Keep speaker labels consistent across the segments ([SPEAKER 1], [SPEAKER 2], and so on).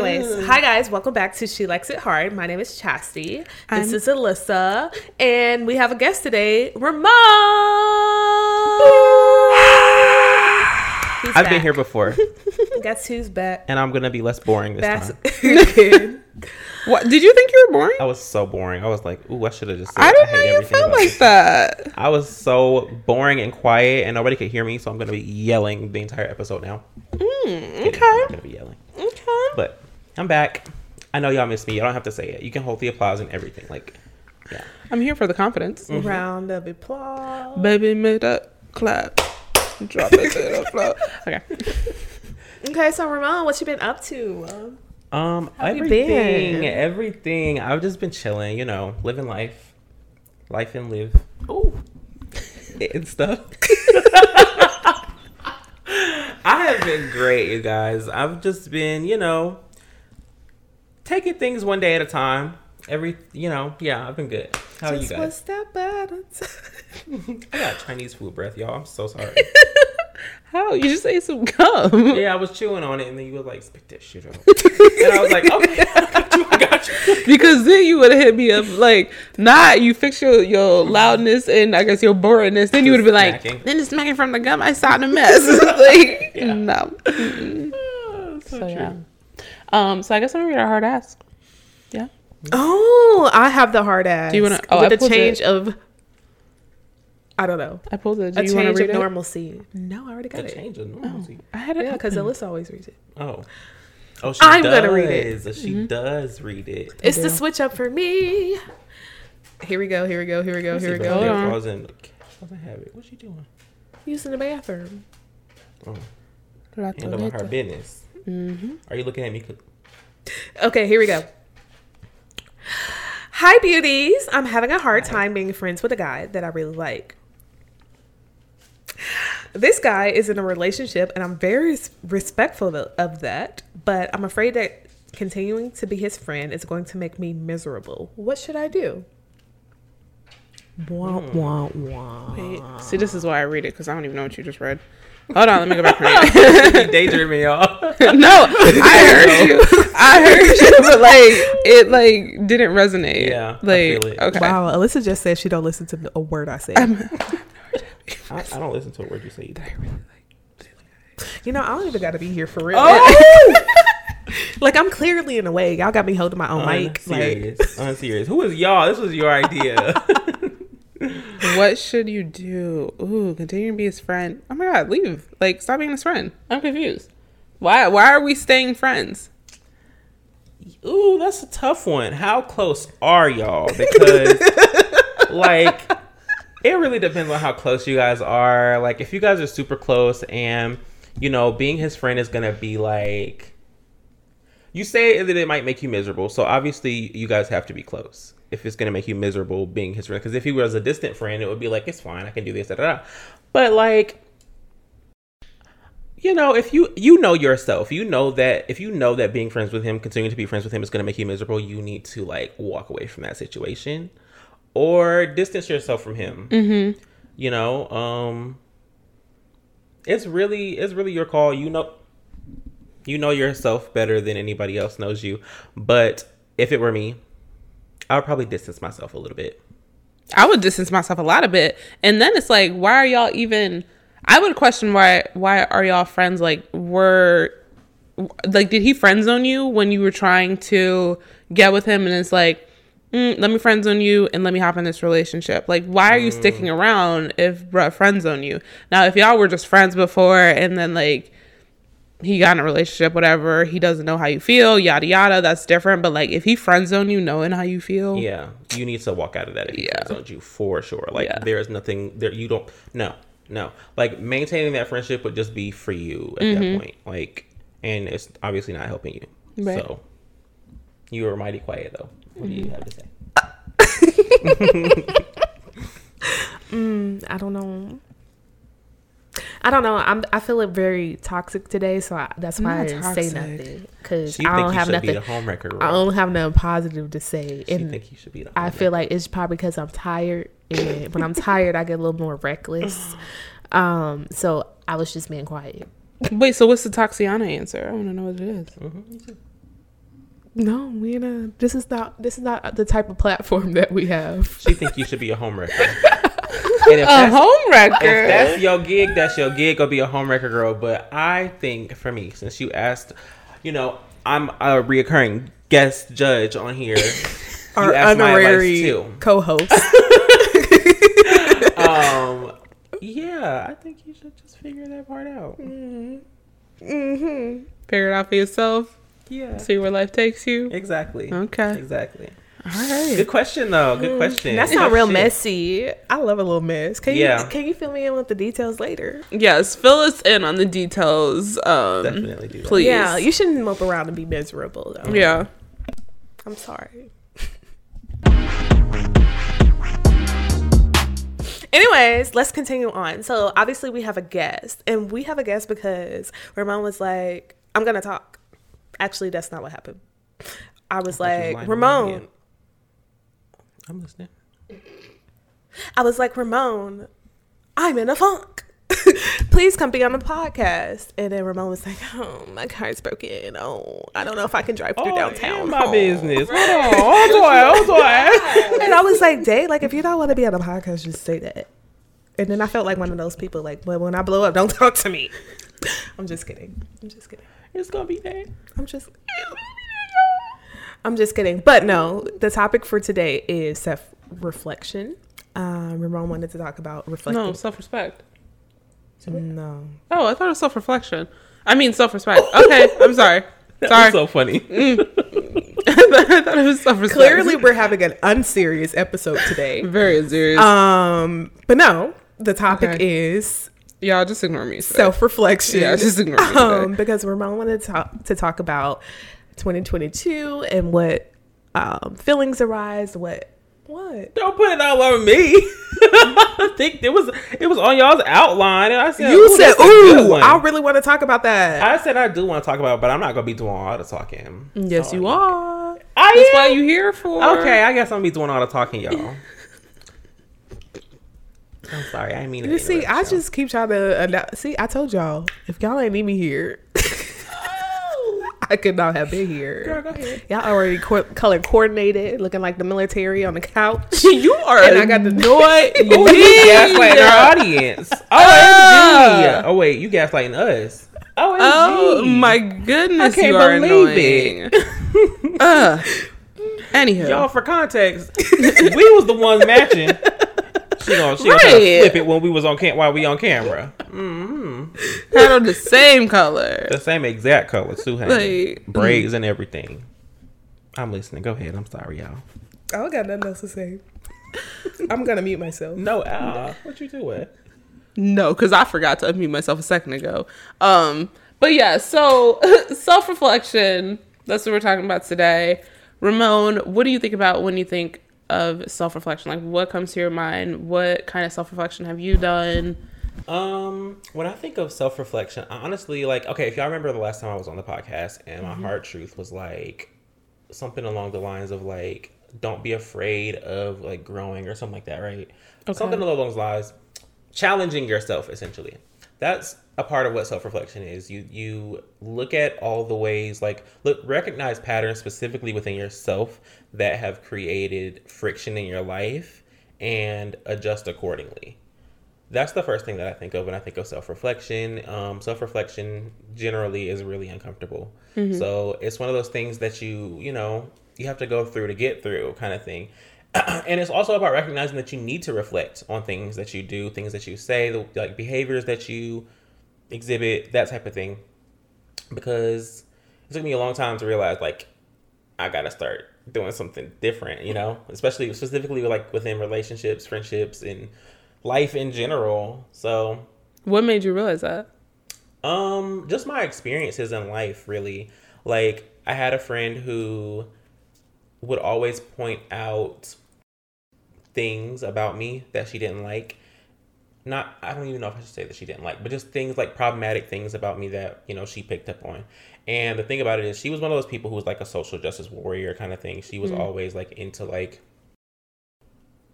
[SPEAKER 1] Anyways, hi guys, welcome back to She Likes It Hard. My name is Chastity. This
[SPEAKER 2] I'm-
[SPEAKER 1] is Alyssa, and we have a guest today, Ramone. He's
[SPEAKER 3] I've been
[SPEAKER 1] back.
[SPEAKER 3] here before,
[SPEAKER 1] Guess who's back?
[SPEAKER 3] and I'm gonna be less boring this
[SPEAKER 1] That's
[SPEAKER 3] time.
[SPEAKER 2] What did you think you were boring?
[SPEAKER 3] I was so boring. I was like, "Ooh, I should have just." Said,
[SPEAKER 2] I didn't
[SPEAKER 3] hate
[SPEAKER 2] know you
[SPEAKER 3] everything
[SPEAKER 2] felt
[SPEAKER 3] about
[SPEAKER 2] like
[SPEAKER 3] this."
[SPEAKER 2] that.
[SPEAKER 3] I was so boring and quiet, and nobody could hear me, so I'm gonna be yelling the entire episode now.
[SPEAKER 2] Mm,
[SPEAKER 3] I'm
[SPEAKER 2] okay.
[SPEAKER 3] gonna be yelling,
[SPEAKER 2] Okay.
[SPEAKER 3] but I'm back. I know y'all miss me. Y'all don't have to say it. You can hold the applause and everything. Like, yeah.
[SPEAKER 2] I'm here for the confidence.
[SPEAKER 1] Round of applause.
[SPEAKER 2] Baby, make that clap. Drop it to the floor. Okay.
[SPEAKER 1] Okay, so Ramone, what you been up to?
[SPEAKER 3] Um,
[SPEAKER 1] How you
[SPEAKER 3] everything,
[SPEAKER 1] been?
[SPEAKER 3] everything. I've just been chilling, you know, living life, life and live
[SPEAKER 1] Oh,
[SPEAKER 3] and stuff. I have been great, you guys. I've just been, you know, taking things one day at a time. Every, you know, yeah, I've been good. How are you guys?
[SPEAKER 1] step at a time.
[SPEAKER 3] I got Chinese food breath, y'all. I'm so sorry.
[SPEAKER 2] How? You just ate some gum.
[SPEAKER 3] yeah, I was chewing on it, and then you were like, "Spit that shit out," and I was like, "Okay, I got you. I got you."
[SPEAKER 2] Because then you would have hit me up like, not you fix your, your loudness and I guess your boringness. Then you would have been like, then it's smacking from the gum. I saw the mess. like,
[SPEAKER 3] Yeah.
[SPEAKER 2] no. Mm-mm.
[SPEAKER 3] Oh, so
[SPEAKER 2] So
[SPEAKER 3] true.
[SPEAKER 2] yeah. Um. So I guess I'm gonna read a hard ask. Yeah.
[SPEAKER 1] Oh, I have the hard ask.
[SPEAKER 2] Do you wanna- oh, I
[SPEAKER 1] with a change
[SPEAKER 2] it.
[SPEAKER 1] of? I don't know.
[SPEAKER 2] I pulled it. Do
[SPEAKER 1] A
[SPEAKER 2] you
[SPEAKER 1] change
[SPEAKER 2] read
[SPEAKER 1] of
[SPEAKER 2] it?
[SPEAKER 1] normalcy. No, I already got
[SPEAKER 3] A
[SPEAKER 1] it.
[SPEAKER 3] change of normalcy.
[SPEAKER 2] I had it.
[SPEAKER 1] Yeah, because
[SPEAKER 2] open.
[SPEAKER 1] Alyssa always reads it.
[SPEAKER 3] Oh. Oh, she
[SPEAKER 1] I'm
[SPEAKER 3] does.
[SPEAKER 1] gonna read it.
[SPEAKER 3] She
[SPEAKER 2] Mm-hmm.
[SPEAKER 3] does read it.
[SPEAKER 1] It's the switch up for me. Here we go. Here we go. Here we go. Here we go.
[SPEAKER 2] Hold
[SPEAKER 3] birthday
[SPEAKER 2] on.
[SPEAKER 3] clause in- doesn't have it. What's she doing?
[SPEAKER 1] Using the bathroom.
[SPEAKER 3] Oh,
[SPEAKER 2] Rato
[SPEAKER 3] handling her
[SPEAKER 2] leto.
[SPEAKER 3] business.
[SPEAKER 2] Mhm.
[SPEAKER 3] Are you looking at me?
[SPEAKER 1] Okay, here we go. Hi, beauties. I'm having a hard time being friends with a guy that I really like. This guy is in a relationship, and I'm very respectful of, of that, but I'm afraid that continuing to be his friend is going to make me miserable. What should I do? Wah, wah, wah.
[SPEAKER 2] Wait, see, this is why I read it because I don't even know what you just read. Hold on, let me go back and read it.
[SPEAKER 3] You daydreaming, y'all.
[SPEAKER 2] no, I heard you. I heard you, but like it like didn't resonate.
[SPEAKER 3] Yeah,
[SPEAKER 2] like okay.
[SPEAKER 1] Wow, Alyssa just said she don't listen to a word I said.
[SPEAKER 3] I, I don't listen to a word you say. Either.
[SPEAKER 1] You know, I don't even got to be here for real.
[SPEAKER 2] Oh!
[SPEAKER 1] like I'm clearly in a way. Y'all got me holding my own mic. Like,
[SPEAKER 3] Unserious. Unserious. Who is y'all? This was your idea.
[SPEAKER 2] What should you do? Ooh, continue to be his friend. Oh my god, leave. Like stop being his friend. I'm confused. Why why are we staying friends?
[SPEAKER 3] Ooh, that's a tough one. How close are y'all? Because, like, it really depends on how close you guys are. Like, if you guys are super close and, you know, being his friend is going to be like, you say that it might make you miserable. So, obviously, you guys have to be close if it's going to make you miserable being his friend. Because if he was a distant friend, it would be like, it's fine. I can do this. Da, da, da. But, like, you know, if you you know yourself, you know that if you know that being friends with him, continuing to be friends with him is going to make you miserable, you need to like walk away from that situation or distance yourself from him. Mm-hmm. You know, um, it's really it's really your call. You know, you know yourself better than anybody else knows you. But if it were me, I would probably distance myself a little bit.
[SPEAKER 2] I would distance myself a lot of bit. And then it's like, why are y'all even I would question why why are y'all friends? Like were like did he friend zone you when you were trying to get with him and it's like mm, let me friend zone you and let me hop in this relationship like why are you sticking around if bruh friend zone you now if y'all were just friends before and then like he got in a relationship whatever he doesn't know how you feel yada yada that's different but like if he friend zone you knowing how you feel
[SPEAKER 3] Yeah, you need to walk out of that if
[SPEAKER 2] Yeah.
[SPEAKER 3] yeah. you for sure. Like
[SPEAKER 2] Yeah.
[SPEAKER 3] there is nothing there. You don't. No, no. Like maintaining that friendship would just be for you at
[SPEAKER 2] Mm-hmm.
[SPEAKER 3] that point. Like, and it's obviously not helping you.
[SPEAKER 2] Right.
[SPEAKER 3] So you were mighty quiet though. What do you have to say?
[SPEAKER 1] I don't know. I don't know. I'm. I feel it very toxic today, so I, that's why I didn't say nothing because
[SPEAKER 3] So
[SPEAKER 1] I don't
[SPEAKER 3] you
[SPEAKER 1] have nothing.
[SPEAKER 3] be the homewrecker?
[SPEAKER 1] I
[SPEAKER 3] Role?
[SPEAKER 1] don't have nothing positive to say,
[SPEAKER 3] So
[SPEAKER 1] and
[SPEAKER 3] think you should be the?
[SPEAKER 1] I feel like it's probably because I'm tired, and when I'm tired, I get a little more reckless. Um, so I was just being quiet.
[SPEAKER 2] Wait, so what's the Toxiana answer? I want to know what it is.
[SPEAKER 3] Mhm.
[SPEAKER 1] No, we in a. This is not. This is not the type of platform that we have.
[SPEAKER 3] She think you should be a homewrecker. and if
[SPEAKER 2] A
[SPEAKER 3] that's,
[SPEAKER 2] home wrecker.
[SPEAKER 3] if that's your gig, that's your gig. Go be a home homewrecker girl. But I think for me, since you asked, you know, I'm a reoccurring guest judge on here.
[SPEAKER 1] Our
[SPEAKER 3] asked my
[SPEAKER 1] honorary
[SPEAKER 3] too.
[SPEAKER 1] co-host.
[SPEAKER 3] um, yeah, I think you should just figure that part out.
[SPEAKER 1] mm-hmm.
[SPEAKER 2] Figure it out for yourself.
[SPEAKER 3] Yeah,
[SPEAKER 2] See where life takes you.
[SPEAKER 3] exactly.
[SPEAKER 2] Okay.
[SPEAKER 3] exactly.
[SPEAKER 2] All right.
[SPEAKER 3] Good question, though. Good question.
[SPEAKER 1] Mm, That's not real messy. I love a little mess. Can
[SPEAKER 3] Yeah.
[SPEAKER 1] you can you fill me in with the details later?
[SPEAKER 2] Yes, fill us in on the details. Um,
[SPEAKER 3] Definitely do that.
[SPEAKER 2] Please.
[SPEAKER 1] Yeah, you shouldn't mope around and be miserable though.
[SPEAKER 2] Yeah.
[SPEAKER 1] I'm sorry. Anyways, let's continue on. So obviously we have a guest, and we have a guest because Ramone was like, "I'm gonna talk." Actually, that's not what happened. I was
[SPEAKER 3] thought you was
[SPEAKER 1] like,
[SPEAKER 3] lying to me Ramone. I'm listening.
[SPEAKER 1] I was like, Ramone, I'm in a funk. Please come be on the podcast. And then Ramone was like, Oh, my car's broken. Oh, I don't know if I can drive through oh, downtown.
[SPEAKER 3] in my
[SPEAKER 1] Oh.
[SPEAKER 3] business. Hold on, hold on, hold on.
[SPEAKER 1] And I was like, Dave, like if you don't want to be on the podcast, just say that. And then I felt like one of those people, like, well, when I blow up, don't talk to me. I'm just kidding. I'm just kidding.
[SPEAKER 3] It's gonna be that.
[SPEAKER 1] I'm just I'm just kidding. But no, the topic for today is self reflection. Um, Ramone wanted to talk about reflecting.
[SPEAKER 2] No, self respect.
[SPEAKER 1] no.
[SPEAKER 2] Oh, I thought it was self reflection. I mean, self respect. Okay, I'm sorry.
[SPEAKER 3] That
[SPEAKER 2] Sorry.
[SPEAKER 3] so funny.
[SPEAKER 2] I thought it was self respect.
[SPEAKER 1] Clearly, we're having an unserious episode today.
[SPEAKER 2] very serious.
[SPEAKER 1] Um, but no, the topic
[SPEAKER 2] Okay.
[SPEAKER 1] is
[SPEAKER 2] Y'all just ignore me.
[SPEAKER 1] self reflection.
[SPEAKER 2] Yeah, just ignore me
[SPEAKER 1] Um,
[SPEAKER 2] today.
[SPEAKER 1] because Ramone wanted to talk, to talk about 2022 and what um, feelings arise. What what
[SPEAKER 3] Don't put it all over me. I think it was it was on y'all's outline, and I said
[SPEAKER 1] you
[SPEAKER 3] "Ooh,
[SPEAKER 1] said?
[SPEAKER 3] that's a good
[SPEAKER 1] Ooh. I really want to talk about that.
[SPEAKER 3] I said I do want to talk about, it, but I'm not gonna be doing all the talking.
[SPEAKER 2] yes,
[SPEAKER 3] Oh,
[SPEAKER 2] you are.
[SPEAKER 3] I
[SPEAKER 2] That's
[SPEAKER 3] am?
[SPEAKER 2] why you here for.
[SPEAKER 3] Okay, I guess I'm gonna be doing all the talking, y'all. I'm sorry, I mean
[SPEAKER 1] you see, I just keep trying to annou- see. I told y'all if y'all ain't need me here, I could not have been here.
[SPEAKER 3] Girl, go ahead.
[SPEAKER 1] Y'all already co- color coordinated, looking like the military on the couch.
[SPEAKER 2] you are.
[SPEAKER 1] And I got the
[SPEAKER 2] annoyed.
[SPEAKER 3] You gaslighting our audience. OMG.
[SPEAKER 2] Ah.
[SPEAKER 3] Oh wait, you gaslighting us. OMG.
[SPEAKER 2] Oh my goodness,
[SPEAKER 3] I can't
[SPEAKER 2] you are
[SPEAKER 3] believe
[SPEAKER 2] annoying. uh, anywho,
[SPEAKER 3] Y'all, for context, we was the ones matching. She gonna, she gonna try to
[SPEAKER 2] Right.
[SPEAKER 3] flip it when we was on cam- while we on camera. hmm
[SPEAKER 2] had on the same color.
[SPEAKER 3] The same exact color too, honey.
[SPEAKER 2] Like,
[SPEAKER 3] braids and everything. I'm listening. Go ahead. I'm sorry, y'all.
[SPEAKER 1] I don't got nothing else to say. I'm gonna mute myself.
[SPEAKER 3] No, Al. What you doing?
[SPEAKER 2] No, because I forgot to unmute myself a second ago. Um, but yeah, so self reflection. That's what we're talking about today. Ramone, what do you think about when you think of self reflection? Like, what comes to your mind? What kind of self reflection have you done?
[SPEAKER 3] Um, when I think of self reflection, honestly, like, okay, if y'all remember the last time I was on the podcast and my hard truth was like something along the lines of like, don't be afraid of like growing or something like that, right? Something along those lines, challenging yourself essentially. That's a part of what self reflection is. You you look at all the ways, like look recognize patterns specifically within yourself that have created friction in your life and adjust accordingly that's the first thing that I think of when I think of self reflection. Um, self reflection generally is really uncomfortable. So it's one of those things that you, you know, you have to go through to get through kind of thing. and it's also about recognizing that you need to reflect on things that you do, things that you say, the, like behaviors that you exhibit, that type of thing. Because it took me a long time to realize, like, I gotta start doing something different, you know, especially specifically like within relationships, friendships, and life in general. So,
[SPEAKER 2] What made you realize that?
[SPEAKER 3] um, just my experiences in life, really. Like, I had a friend who would always point out things about me that she didn't like. Not, I don't even know if I should say that she didn't like, but just things like problematic things about me that, you know, she picked up on. And the thing about it is, she was one of those people who was like a social justice warrior kind of thing. She was mm-hmm. always like into like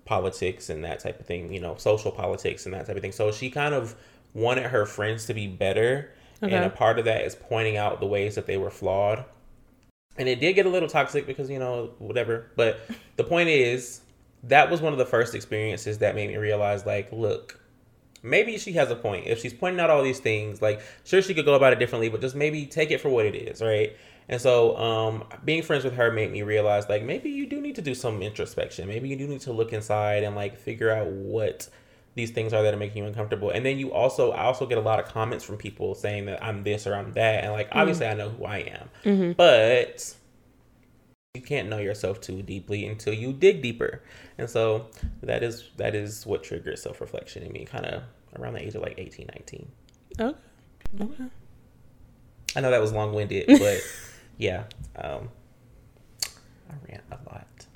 [SPEAKER 3] politics and that type of thing, you know, social politics and that type of thing. So she kind of wanted her friends to be better. And a part of that is pointing out the ways that they were flawed. and it did get a little toxic because you know whatever. But the point is, that was one of the first experiences that made me realize, like, look, maybe she has a point. If she's pointing out all these things, like, sure she could go about it differently, but just maybe take it for what it is, right? And so, um, being friends with her made me realize, like, maybe you do need to do some introspection. Maybe you do need to look inside and like figure out what these things are that are making you uncomfortable. And then you also, I also get a lot of comments from people saying that I'm this or I'm that, and like, obviously, I know who I am, but you can't know yourself too deeply until you dig deeper. And so that is that is what triggered self reflection in me, kind of around the age of like 18, 19.
[SPEAKER 2] Okay. Okay.
[SPEAKER 3] I know that was long winded, but yeah, um, I ran a lot.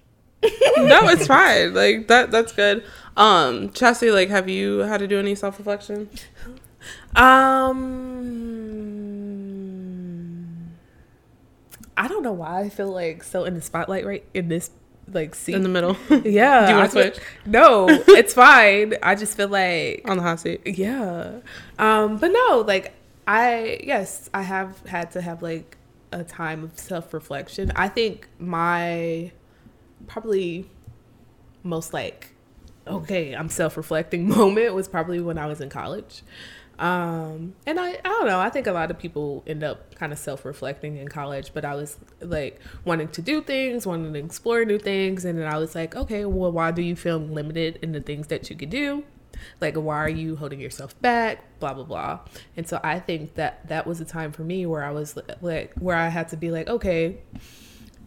[SPEAKER 2] no, it's fine. Like that. That's good. Um, Chastity, like, have you had to do any self reflection?
[SPEAKER 1] Um, I don't know why I feel like so in the spotlight right in this like seat.
[SPEAKER 2] In the middle,
[SPEAKER 1] yeah,
[SPEAKER 2] Do you
[SPEAKER 1] I feel-
[SPEAKER 2] switch?
[SPEAKER 1] No, it's fine. I just feel like
[SPEAKER 2] on the hot seat.
[SPEAKER 1] yeah, um, but no, like I yes, I have had to have like a time of self reflection. I think my probably most like okay, I'm self reflecting moment was probably when I was in college. Um, and I, I don't know, I think a lot of people end up kind of self reflecting in college, but I was like wanting to do things, wanting to explore new things. And then I was like, okay, well, why do you feel limited in the things that you could do? Like, why are you holding yourself back? Blah, blah, blah. And so I think that that was a time for me where I was like, where I had to be like, okay,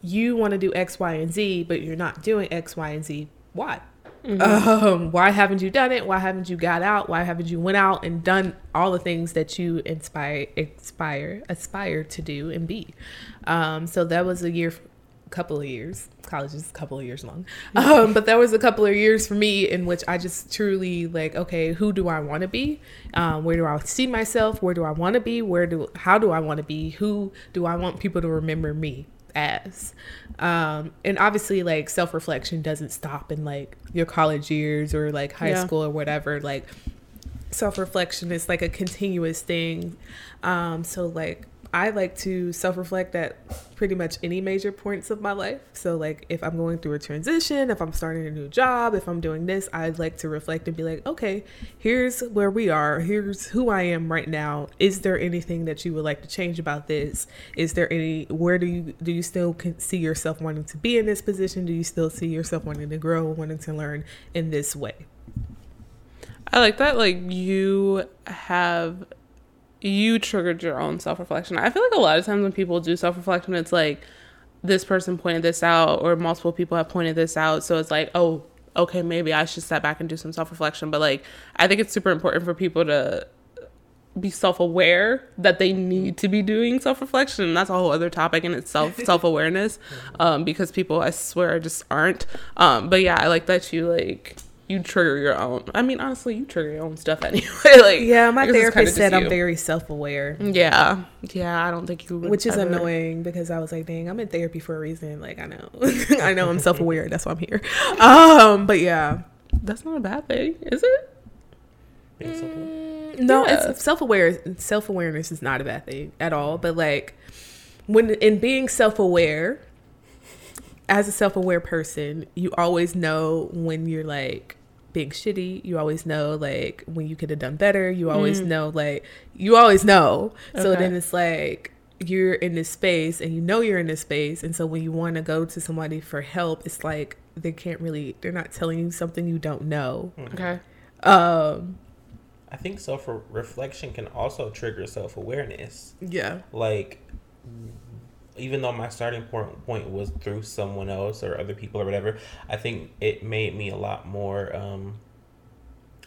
[SPEAKER 1] you want to do X, Y, and Z, but you're not doing X, Y, and Z. Why? Um, why haven't you done it? Why haven't you got out? Why haven't you went out and done all the things that you inspire, inspire, aspire to do and be? Um, so that was a year, couple of years. College is a couple of years long, um, but that was a couple of years for me in which I just truly like, okay, who do I want to be? Um, where do I see myself? Where do I want to be? Where do how do I want to be? Who do I want people to remember me? As um and obviously like self-reflection doesn't stop in like your college years or like high
[SPEAKER 2] Yeah.
[SPEAKER 1] school or whatever. Like self-reflection is like a continuous thing. Um so like i like to self-reflect at pretty much any major points of my life. So like if i'm going through a transition if i'm starting a new job if i'm doing this i like to reflect and be like okay here's where we are. Here's who i am right now. Is there anything that you would like to change about this? Is there any where do you do you still see yourself wanting to be in this position? Do you still see yourself wanting to grow wanting to learn in this way?
[SPEAKER 2] I like that. Like you have, you triggered your own self reflection. I feel like a lot of times when people do self reflection, it's like this person pointed this out, or multiple people have pointed this out. So it's like, oh, okay, maybe I should step back and do some self reflection. But like, I think it's super important for people to be self-aware that they need to be doing self-reflection and that's a whole other topic in itself self-awareness um because people i swear just aren't um but yeah i like that you like you trigger your own i mean honestly you trigger your own stuff anyway like
[SPEAKER 1] Yeah, my
[SPEAKER 2] I guess it's kinda
[SPEAKER 1] therapist said I'm very self aware,
[SPEAKER 2] yeah yeah i don't think you would
[SPEAKER 1] which is
[SPEAKER 2] ever-
[SPEAKER 1] annoying because I was like, dang, I'm in therapy for a reason. Like, I know, I know I'm self aware. That's why I'm here. Um, but yeah,
[SPEAKER 2] that's not a bad thing is it
[SPEAKER 3] Being self-aware.
[SPEAKER 1] no,
[SPEAKER 2] Yeah.
[SPEAKER 1] it's self aware. Self awareness is not a bad thing at all. But like, when in being self aware, as a self aware person, you always know when you're like being shitty. You always know like when you could have done better. You always know like you always know. So then it's like you're in this space and you know you're in this space and so when you want to go to somebody for help it's like they can't really they're not telling you something you don't know
[SPEAKER 2] okay
[SPEAKER 1] um
[SPEAKER 3] I think self reflection can also trigger self awareness.
[SPEAKER 1] yeah
[SPEAKER 3] Like, even though my starting point point was through someone else or other people or whatever, I think it made me a lot more, um,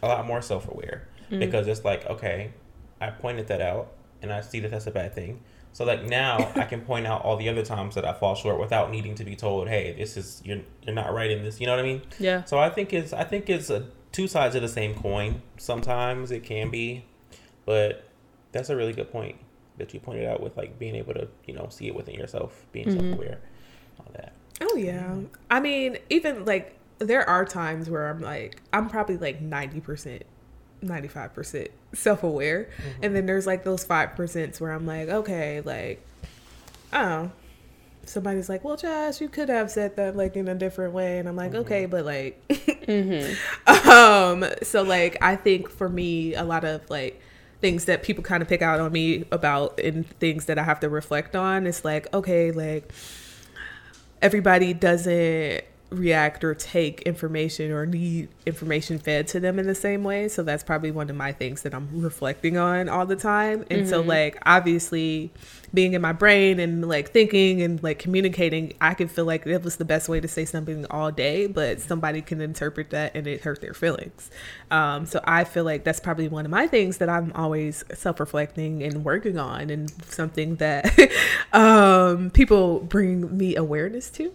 [SPEAKER 3] a lot more self aware because it's like, okay, I pointed that out and I see that that's a bad thing. So like now I can point out all the other times that I fall short without needing to be told, hey, this is you're you're not right in this. You know what I mean?
[SPEAKER 2] yeah
[SPEAKER 3] So I think it's I think it's a two sides of the same coin. Sometimes it can be, but that's a really good point that you pointed out with like being able to you know see it within yourself, being
[SPEAKER 2] Mm-hmm.
[SPEAKER 3] self aware, all that.
[SPEAKER 1] oh yeah i mean even like there are times where i'm like i'm probably like 90% 95% self-aware and then there's like those 5% where i'm like okay like oh somebody's like, "Well, Josh, you could have said that like in a different way," and I'm like, "Okay, but like." um. So like, I think for me, a lot of like things that people kind of pick out on me about and things that I have to reflect on. It's like, okay, like everybody doesn't react or take information or need information fed to them in the same way. So that's probably one of my things that I'm reflecting on all the time. And so mm-hmm. like obviously being in my brain and like thinking and like communicating, I can feel like it was the best way to say something all day, but somebody can interpret that and it hurt their feelings. Um, so I feel like that's probably one of my things that I'm always self-reflecting and working on and something that um, people bring me awareness to.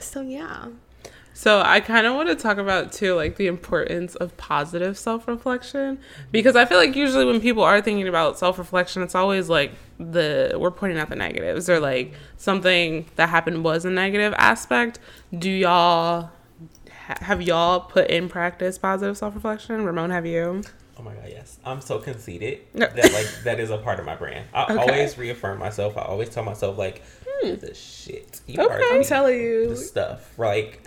[SPEAKER 1] So yeah.
[SPEAKER 2] So I kind of want to talk about too, like the importance of positive self-reflection, because I feel like usually when people are thinking about self-reflection, it's always like the we're pointing out the negatives or like something that happened was a negative aspect. Do y'all ha- have y'all put in practice positive self-reflection? Ramone, have you?
[SPEAKER 3] Oh my god, yes. I'm so conceited
[SPEAKER 2] No.
[SPEAKER 3] that like that is a part of my brand. I
[SPEAKER 2] Okay.
[SPEAKER 3] always reaffirm myself. I always tell myself like the shit. You
[SPEAKER 2] Okay.
[SPEAKER 3] are
[SPEAKER 2] I'm
[SPEAKER 1] telling you.
[SPEAKER 3] the stuff. Like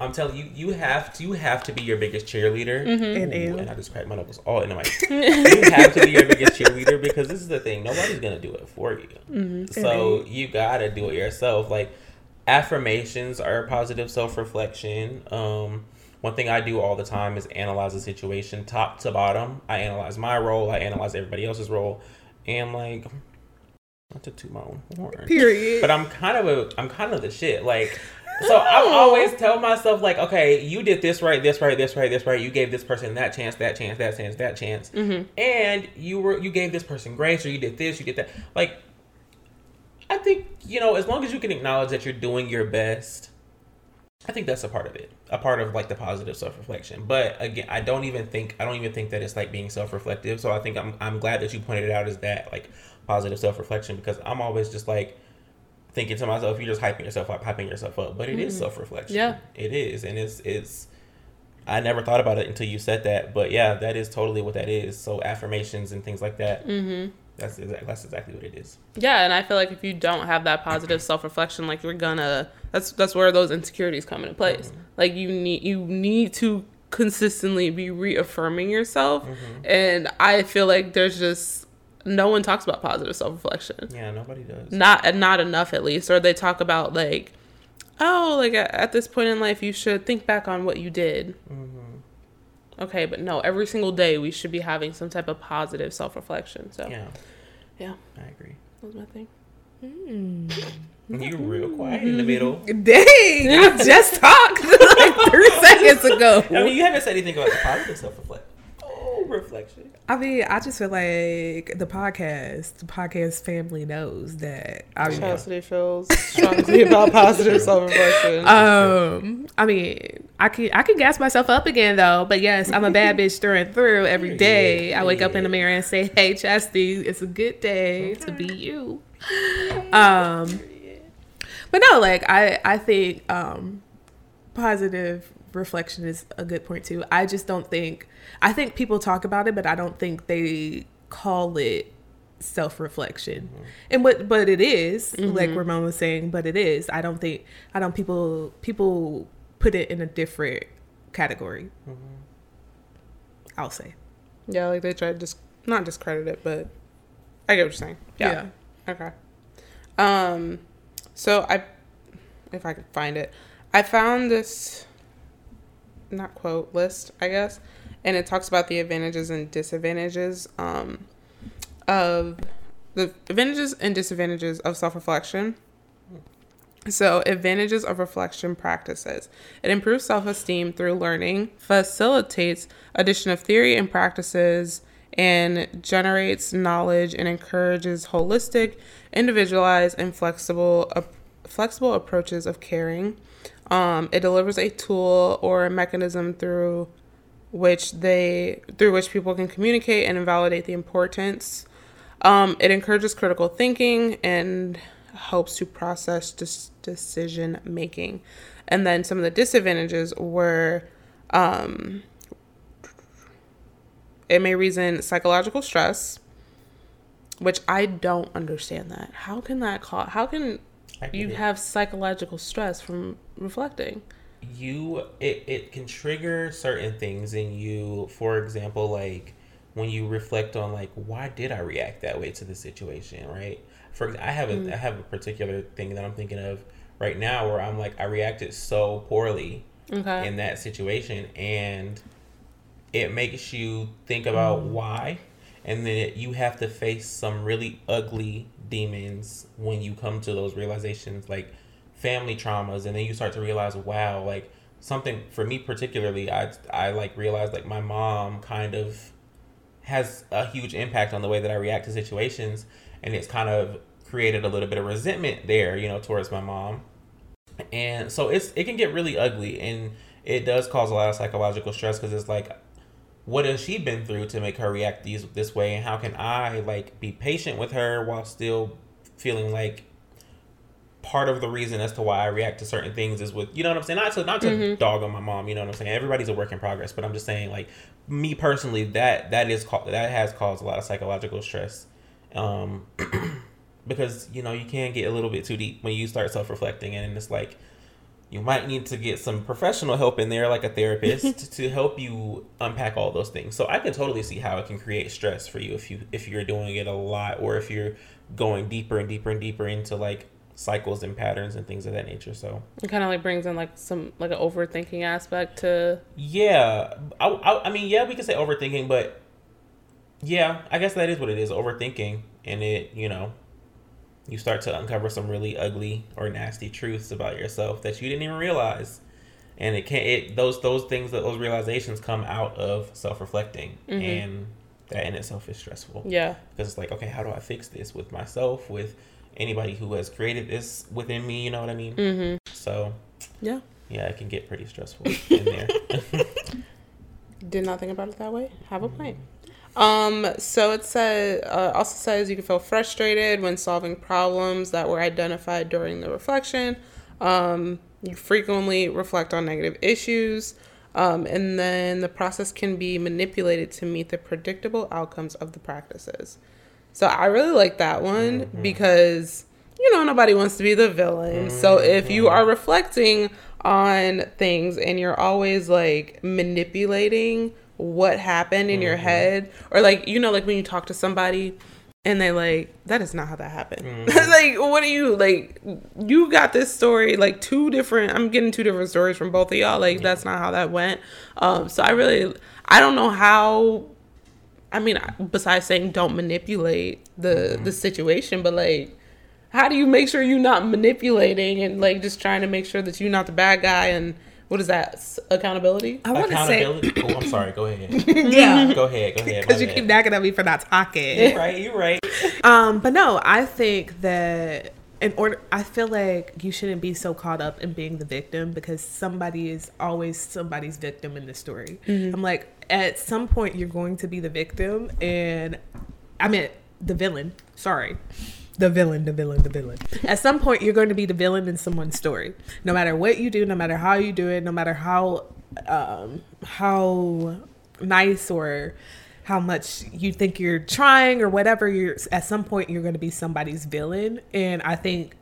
[SPEAKER 3] I'm telling you, you have to you have to be your biggest cheerleader.
[SPEAKER 1] And
[SPEAKER 3] Ooh, and I just cracked my knuckles all into my. you have to be your biggest cheerleader because this is the thing. Nobody's gonna do it for you. So you gotta do it yourself. Like affirmations are positive self reflection. Um, one thing I do all the time is analyze the situation top to bottom. I analyze my role. I analyze everybody else's role, and like not to toot my own horn,
[SPEAKER 1] Period.
[SPEAKER 3] but I'm kind of a I'm kind of the shit. Like so I oh. always tell myself like, okay, you did this right, this right, this right, this right. You gave this person that chance, that chance, that chance, that chance, mm-hmm. and you were you gave this person grace, or you did this, you did that. Like, I think you know, as long as you can acknowledge that you're doing your best, I think that's a part of it, a part of like the positive self reflection. But again, I don't even think I don't even think that it's like being self reflective. So I think I'm I'm glad that you pointed it out as that like positive self reflection because I'm always just like thinking to myself, you're just hyping yourself up, hyping yourself up. But it is mm-hmm. self reflection.
[SPEAKER 2] Yeah.
[SPEAKER 3] it is, and it's it's. I never thought about it until you said that, but yeah, that is totally what that is. So affirmations and things like that. Mm-hmm. That's exactly that's exactly what it is.
[SPEAKER 2] Yeah, and I feel like if you don't have that positive self reflection, like you're gonna that's that's where those insecurities come into place. Mm-hmm. Like you need you need to consistently be reaffirming yourself, mm-hmm. and I feel like there's just no one talks about positive self reflection.
[SPEAKER 3] Yeah, nobody does.
[SPEAKER 2] Not not enough at least, or they talk about like, oh, like at, at this point in life you should think back on what you did. Mm-hmm. Okay, but no, every single day we should be having some type of positive self reflection. So yeah,
[SPEAKER 3] Yeah, I agree.
[SPEAKER 2] that was my thing. Mm.
[SPEAKER 3] You real quiet in the middle.
[SPEAKER 1] Dang, I just talked like three seconds ago.
[SPEAKER 3] I mean, you haven't said anything about the positive self reflection. Reflection.
[SPEAKER 1] I mean, I just feel like the podcast, the podcast family knows that I mean,
[SPEAKER 2] Chastity feels strongly about positive self reflection.
[SPEAKER 1] um, I mean, I can I can gas myself up again though. But yes, I'm a bad bitch through and through. Every day, I wake up in the mirror and say, "Hey, Chastity, it's a good day to be you." Um, but no, like I I think um, positive reflection is a good point too. I just don't think I think people talk about it, but I don't think they call it self reflection. Mm-hmm. And what but it is, like mm-hmm. Ramone was saying, but it is. I don't think I don't people people put it in a different category. Mm-hmm. I'll say.
[SPEAKER 2] yeah, like they try to just not discredit it, but I get what you're saying. Yeah. Okay. Um, so I, if I can find it, I found this, not quote list, I guess, and it talks about the advantages and disadvantages um, of the advantages and disadvantages of self reflection. So, advantages of reflection practices. It improves self esteem through learning, facilitates addition of theory and practices, and generates knowledge and encourages holistic, individualized, and flexible, ap- flexible approaches of caring. Um, it delivers a tool or a mechanism through which they through which people can communicate and validate the importance. Um, it encourages critical thinking and helps to process dis- decision making. And then some of the disadvantages were um, it may reason psychological stress, which I don't understand that. How can that cause? How can You have psychological stress from reflecting.
[SPEAKER 3] You it, it can trigger certain things in you. For example like when you reflect on like why did i react that way to the situation right? For i have a mm. I have a particular thing that i'm thinking of right now where i'm like i reacted so poorly
[SPEAKER 2] Okay.
[SPEAKER 3] in that situation and it makes you think about mm. why. And then it, you have to face some really ugly demons when you come to those realizations like family traumas and then you start to realize wow like something for me particularly i i like realized like my mom kind of has a huge impact on the way that i react to situations and it's kind of created a little bit of resentment there you know towards my mom. And so it's it can get really ugly and it does cause a lot of psychological stress because it's like what has she been through to make her react these this way? And how can i like be patient with her while still feeling like part of the reason as to why i react to certain things is with you know what i'm saying? Not to not to dog on my mom you know what i'm saying? Everybody's a work in progress but i'm just saying like me personally that that is ca- that has caused a lot of psychological stress um because you know you can get a little bit too deep when you start self-reflecting and it's like you might need to get some professional help in there like a therapist to help you unpack all those things. So i can totally see how it can create stress for you if you if you're doing it a lot or if you're going deeper and deeper and deeper into like cycles and patterns and things of that nature so
[SPEAKER 2] It kind of like brings in like some like an overthinking aspect to.
[SPEAKER 3] yeah I, I, I mean yeah we could say overthinking but yeah i guess that is what it is overthinking and it you know you start to uncover some really ugly or nasty truths about yourself that you didn't even realize and it can't it those those things that those realizations come out of self-reflecting mm-hmm. and that in itself is stressful
[SPEAKER 2] Yeah.
[SPEAKER 3] because it's like okay how do i fix this with myself with anybody who has created this within me you know what i mean
[SPEAKER 2] Mm-hmm.
[SPEAKER 3] so
[SPEAKER 2] Yeah.
[SPEAKER 3] yeah it can get pretty stressful in there
[SPEAKER 2] Did not think about it that way. Have a point. Um, so it says uh, also says you can feel frustrated when solving problems that were identified during the reflection. Um, you frequently reflect on negative issues, um, and then the process can be manipulated to meet the predictable outcomes of the practices. So I really like that one mm-hmm. because you know nobody wants to be the villain. So mm-hmm. if you are reflecting on things and you're always like manipulating what happened in your mm-hmm. head or like you know like when you talk to somebody and they like that is not how that happened. Like what are you like you got this story like two different i'm getting two different stories from both of y'all. Like that's not how that went. Um so i really i don't know how I mean, besides saying don't manipulate the the situation, but like, how do you make sure you're not manipulating and like just trying to make sure that you're not the bad guy? And what is that accountability?
[SPEAKER 1] I want to say,
[SPEAKER 3] accountability? Oh i'm sorry. Go ahead.
[SPEAKER 1] Yeah,
[SPEAKER 3] go ahead. Go ahead.
[SPEAKER 1] Because
[SPEAKER 3] my
[SPEAKER 1] you keep nagging at me for not talking.
[SPEAKER 3] You're right. You're right.
[SPEAKER 1] Um, but no, I think that in order, I feel like you shouldn't be so caught up in being the victim because somebody is always somebody's victim in the story. I'm like, at some point, you're going to be the victim, and I mean, the villain. Sorry. The villain, the villain, the villain. At some point, you're going to be the villain in someone's story. No matter what you do, no matter how you do it, no matter how um, how nice or how much you think you're trying or whatever you're at some point you're going to be somebody's villain and i think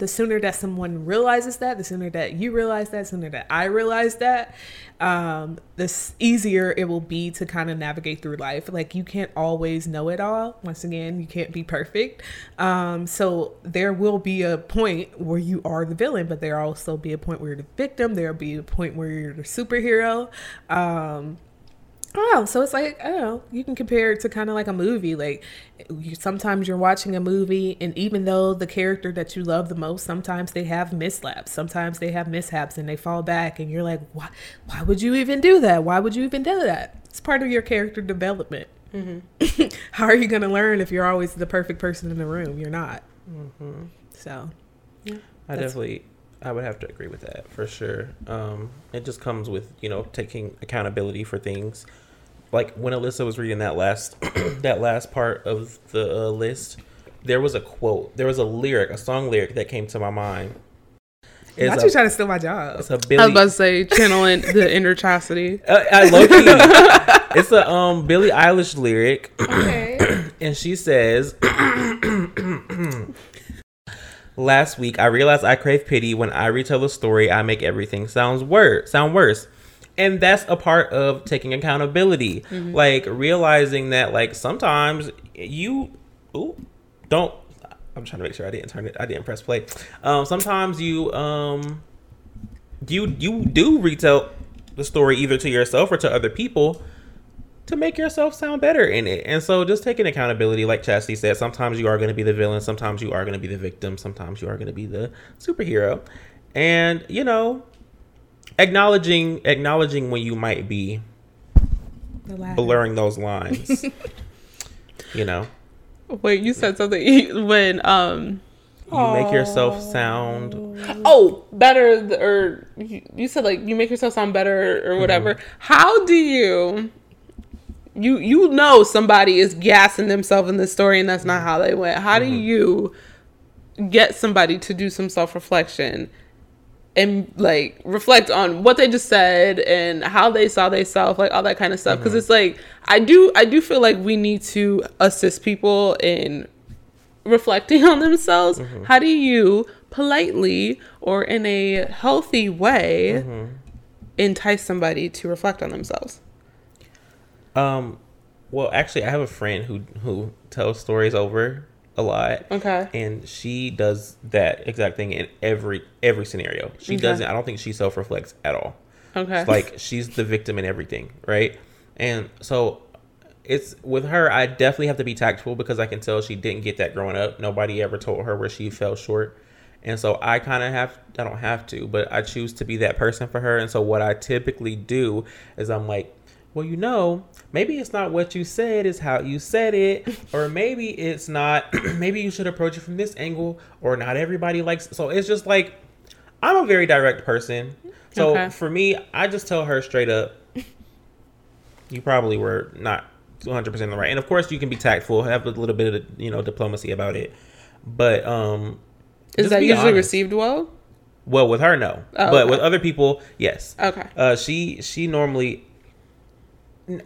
[SPEAKER 1] the sooner that someone realizes that the sooner that you realize that the sooner that i realize that um the easier it will be to kind of navigate through life. Like you can't always know it all. Once again you can't be perfect. Um so there will be a point where you are the villain but there will also be a point where you're the victim. There'll be a point where you're the superhero. Um I. So it's like, I don't know, you can compare it to kind of like a movie. Like you, sometimes you're watching a movie, and even though the character that you love the most, sometimes they have mislaps, sometimes they have mishaps and they fall back, and you're like, why, why would you even do that? Why would you even do that? It's part of your character development. Mm-hmm. How are you going to learn if you're always the perfect person in the room? You're not. Mm-hmm. So,
[SPEAKER 3] yeah,
[SPEAKER 1] I
[SPEAKER 3] definitely, I would have to agree with that for sure. Um, it just comes with you know taking accountability for things. Like when Alyssa was reading that last, that last part of the uh, list, there was a quote, there was a lyric, a song lyric that came to my mind. It's
[SPEAKER 1] not you
[SPEAKER 3] a,
[SPEAKER 1] trying to steal my job.
[SPEAKER 3] it's a
[SPEAKER 2] I was about to say channeling the inner chastity.
[SPEAKER 3] Uh, I low key. it's a um Billie Eilish lyric.
[SPEAKER 1] Okay.
[SPEAKER 3] and she says last week. I realized I crave pity when I retell a story. I make everything sounds worse, sound worse. And that's a part of taking accountability. Like realizing that like sometimes you ooh, don't I'm trying to make sure I didn't turn it I didn't press play. Um sometimes you um you you do retell the story either to yourself or to other people to make yourself sound better in it. And so just taking accountability, like Chastity said, sometimes you are going to be the villain, sometimes you are going to be the victim, sometimes you are going to be the superhero. And, you know, acknowledging acknowledging when you might be blurring those lines. you know,
[SPEAKER 2] Wait, you said something when um
[SPEAKER 3] you make yourself sound
[SPEAKER 2] oh better th- or you you said like you make yourself sound better or whatever. How do you you you know somebody is gassing themselves in this story and that's not how they went. How do mm-hmm. you get somebody to do some self reflection and like reflect on what they just said and how they saw themselves, like all that kind of stuff? Mm-hmm. Because it's like I do I do feel like we need to assist people in reflecting on themselves. Mm-hmm. How do you politely or in a healthy way entice somebody to reflect on themselves?
[SPEAKER 3] Um well actually I have a friend who who tells stories over a lot.
[SPEAKER 2] Okay.
[SPEAKER 3] and she does that exact thing in every every scenario. She
[SPEAKER 2] Okay.
[SPEAKER 3] doesn't. I don't think she self reflects at all.
[SPEAKER 2] Okay.
[SPEAKER 3] It's like she's the victim in everything, right? And so it's with her. I definitely have to be tactful because I can tell she didn't get that growing up. Nobody ever told her where she fell short, and so I kind of have. I don't have to, but I choose to be that person for her. And so what I typically do is I'm like. Well, you know, maybe it's not what you said, it's how you said it. Or maybe it's not, maybe you should approach it from this angle, or not everybody likes. So it's just like, I'm a very direct person. So
[SPEAKER 2] Okay.
[SPEAKER 3] for me, I just tell her straight up, you probably were not 100% in the right. And of course, you can be tactful, have a little bit of, you know, diplomacy about it. But, um,
[SPEAKER 2] Is that usually
[SPEAKER 3] honest.
[SPEAKER 2] received well?
[SPEAKER 3] Well, with her, no.
[SPEAKER 2] Oh,
[SPEAKER 3] but
[SPEAKER 2] okay.
[SPEAKER 3] with other people, yes.
[SPEAKER 2] Okay.
[SPEAKER 3] Uh, she she normally.